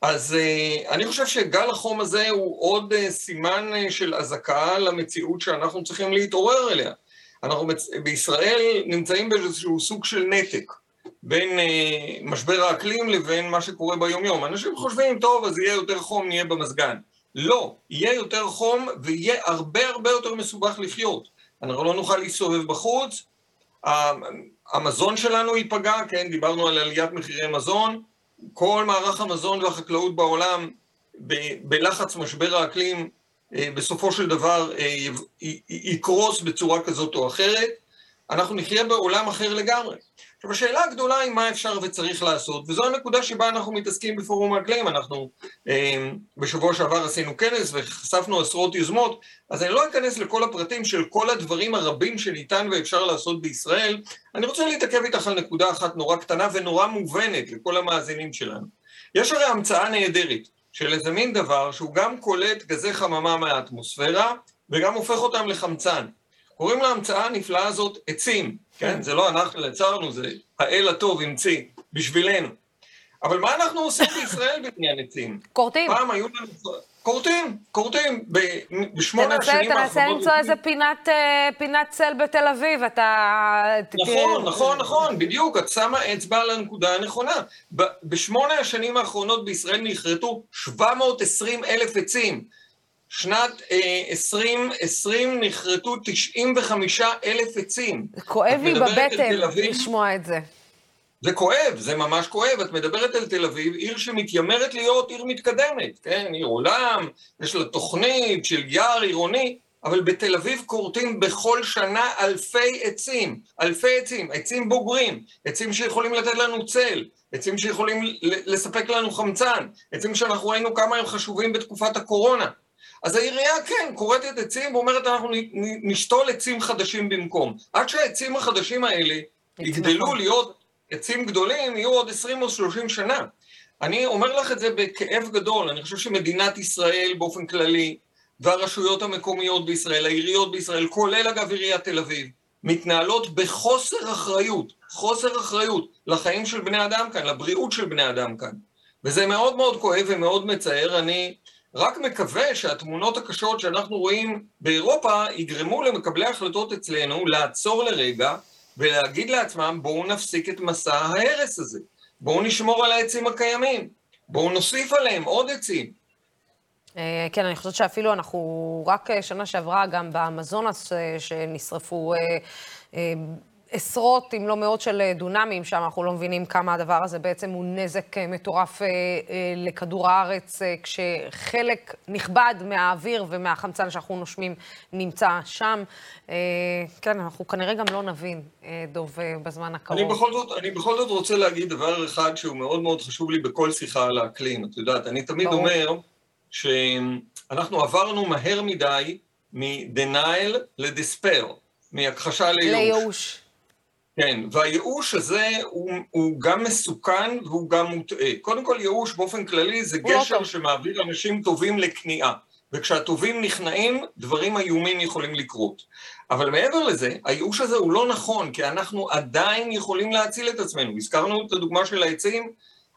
אז uh, אני חושב שגל החום הזה הוא עוד uh, סימן uh, של אזעקה למציאות שאנחנו צריכים להתעורר אליה. אנחנו. בישראל נמצאים באיזשהו סוג של נתק בין משבר האקלים לבין מה שקורה ביומיום. אנשים חושבים, טוב, אז יהיה יותר חום, נהיה במזגן. לא, יהיה יותר חום ויהיה הרבה הרבה יותר מסובך לחיות. אנחנו לא נוכל להסתובב בחוץ, המזון שלנו ייפגע, כן, דיברנו על עליית מחירי מזון, כל מערך המזון והחקלאות בעולם ב- בלחץ משבר האקלים אה, בסופו של דבר אה, יקרוס בצורה כזאת או אחרת, אנחנו נחיה בעולם אחר לגמרי. עכשיו השאלה הגדולה היא מה אפשר וצריך לעשות, וזו הנקודה שבה אנחנו מתעסקים בפורום האקלים, אנחנו אה, בשבוע שעבר עשינו כנס וחשפנו עשרות יוזמות, אז אני לא אכנס לכל הפרטים של כל הדברים הרבים שניתן ואפשר לעשות בישראל, אני רוצה להתעכב איתך על נקודה אחת נורא קטנה ונורא מובנת לכל המאזינים שלנו. יש הרי המצאה נהדרת של איזה מין דבר שהוא גם קולט גזי חממה מהאטמוספירה וגם הופך אותם לחמצן. קוראים להמצאה הנפלאה הזאת עצים, כן? זה לא אנחנו יצרנו, זה האל הטוב המציא בשבילנו. אבל מה אנחנו עושים בישראל בעניין עצים? כורתים. פעם היו לנו... כורתים, כורתים. בשמונה השנים האחרונות... תנסה למצוא איזה פינת, אה, פינת צל בתל אביב, אתה... נכון, נכון, נכון, בדיוק, את שמה אצבע על הנקודה הנכונה. בשמונה השנים האחרונות בישראל נכרתו 720 אלף עצים. שנת אה, 2020 נכרתו 95 אלף עצים. כואב לי בבטן לשמוע את זה. זה כואב, זה ממש כואב. את מדברת על תל אביב, עיר שמתיימרת להיות עיר מתקדמת, כן? עיר עולם, יש לה תוכנית של יער עירוני, אבל בתל אביב כורתים בכל שנה אלפי עצים, אלפי עצים, עצים בוגרים, עצים שיכולים לתת לנו צל, עצים שיכולים לספק לנו חמצן, עצים שאנחנו ראינו כמה הם חשובים בתקופת הקורונה. אז העירייה כן, כורתת עצים ואומרת אנחנו נשתול עצים חדשים במקום. עד שהעצים החדשים האלה יגדלו להיות עצים גדולים, יהיו עוד 20 או 30 שנה. אני אומר לך את זה בכאב גדול, אני חושב שמדינת ישראל באופן כללי, והרשויות המקומיות בישראל, העיריות בישראל, כולל אגב עיריית תל אביב, מתנהלות בחוסר אחריות, חוסר אחריות לחיים של בני אדם כאן, לבריאות של בני אדם כאן. וזה מאוד מאוד כואב ומאוד מצער, אני רק מקווה שהתמונות הקשות שאנחנו רואים באירופה יגרמו למקבלי ההחלטות אצלנו לעצור לרגע ולהגיד לעצמם בואו נפסיק את מסע ההרס הזה, בואו נשמור על העצים הקיימים, בואו נוסיף עליהם עוד עצים. אה, כן, אני חושבת שאפילו אנחנו, רק שנה שעברה, גם באמזונס אה, שנשרפו אה, עשרות, אם לא מאות של אה, דונמים, שם אנחנו לא מבינים כמה הדבר הזה בעצם הוא נזק אה, מטורף אה, לכדור הארץ, כשחלק נכבד מהאוויר ומהחמצן שאנחנו נושמים נמצא שם. כן, אנחנו כנראה גם לא נבין, דוב, בזמן הקרוב. אני בכל זאת, אני בכל זאת רוצה להגיד דבר אחד שהוא מאוד מאוד חשוב לי בכל שיחה על האקלים. את יודעת, אני תמיד ברור. אומר שאנחנו עברנו מהר מדי מ-denial ל-despair, מהכחשה לייאוש. לייאוש. כן, והייאוש הזה הוא, הוא גם מסוכן והוא גם מוטעה. קודם כל ייאוש באופן כללי זה לא גשר לא שמעביר אנשים טובים לכניעה. וכשהטובים נכנעים, דברים איומים יכולים לקרות. אבל מעבר לזה, הייאוש הזה הוא לא נכון, כי אנחנו עדיין יכולים להציל את עצמנו. הזכרנו את הדוגמה של העצים,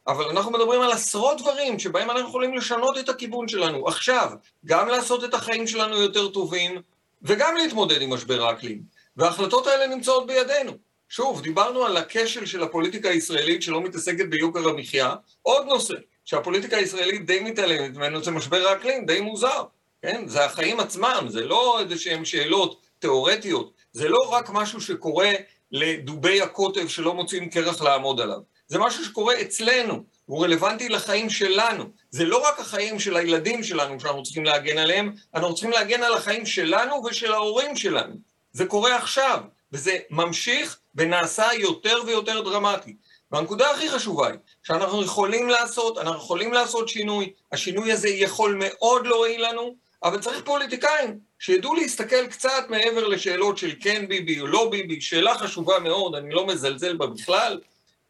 אבל אנחנו מדברים על עשרות דברים שבהם אנחנו יכולים לשנות את הכיוון שלנו. עכשיו, גם לעשות את החיים שלנו יותר טובים, וגם להתמודד עם משבר האקלים. וההחלטות האלה נמצאות בידינו. שוב, דיברנו על הכשל של הפוליטיקה הישראלית שלא מתעסקת ביוקר המחיה. עוד נושא, שהפוליטיקה הישראלית די מתעלמת ממנו, זה משבר האקלים, די מוזר. כן? זה החיים עצמם, זה לא איזה שהן שאלות תיאורטיות, זה לא רק משהו שקורה לדובי הקוטב שלא מוצאים קרח לעמוד עליו. זה משהו שקורה אצלנו, הוא רלוונטי לחיים שלנו. זה לא רק החיים של הילדים שלנו שאנחנו צריכים להגן עליהם, אנחנו צריכים להגן על החיים שלנו ושל ההורים שלנו. זה קורה עכשיו. וזה ממשיך ונעשה יותר ויותר דרמטי. והנקודה הכי חשובה היא שאנחנו יכולים לעשות, אנחנו יכולים לעשות שינוי, השינוי הזה יכול מאוד להועיל לנו, אבל צריך פוליטיקאים שידעו להסתכל קצת מעבר לשאלות של כן ביבי או לא ביבי, שאלה חשובה מאוד, אני לא מזלזל בה בכלל,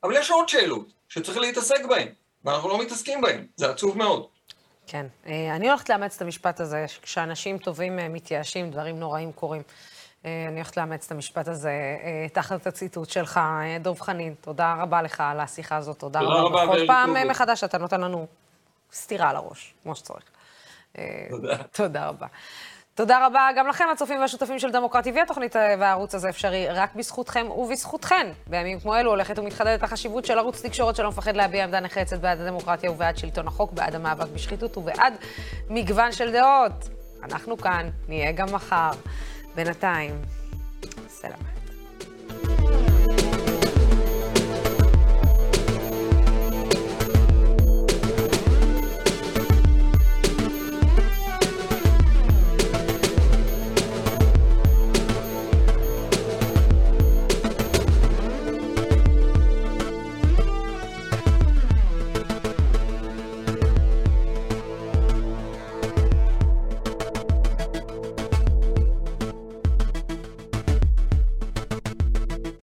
אבל יש עוד שאלות שצריך להתעסק בהן, ואנחנו לא מתעסקים בהם, זה עצוב מאוד. כן, אה, אני הולכת לאמץ את המשפט הזה, שכשאנשים טובים אה, מתייאשים, דברים נוראים קורים. אה, אני הולכת לאמץ את המשפט הזה תחת הציטוט שלך, דב חנין. תודה רבה לך על השיחה הזאת, תודה תודה רבה. רבה. בכל פעם מחדש אתה נותן לנו סטירה על הראש, כמו שצריך. תודה. תודה רבה. תודה רבה גם לכם, הצופים והשותפים של דמוקרטי TV. התוכנית והערוץ הזה אפשרי רק בזכותכם ובזכותכן. בימים כמו אלו הולכת ומתחדדת החשיבות של ערוץ תקשורת שלא מפחד להביע עמדה נחרצת בעד הדמוקרטיה ובעד שלטון החוק, בעד המאבק בשחיתות ובעד מגוון של דעות. אנחנו כאן, נהיה גם מחר. בינתיים, סלאם.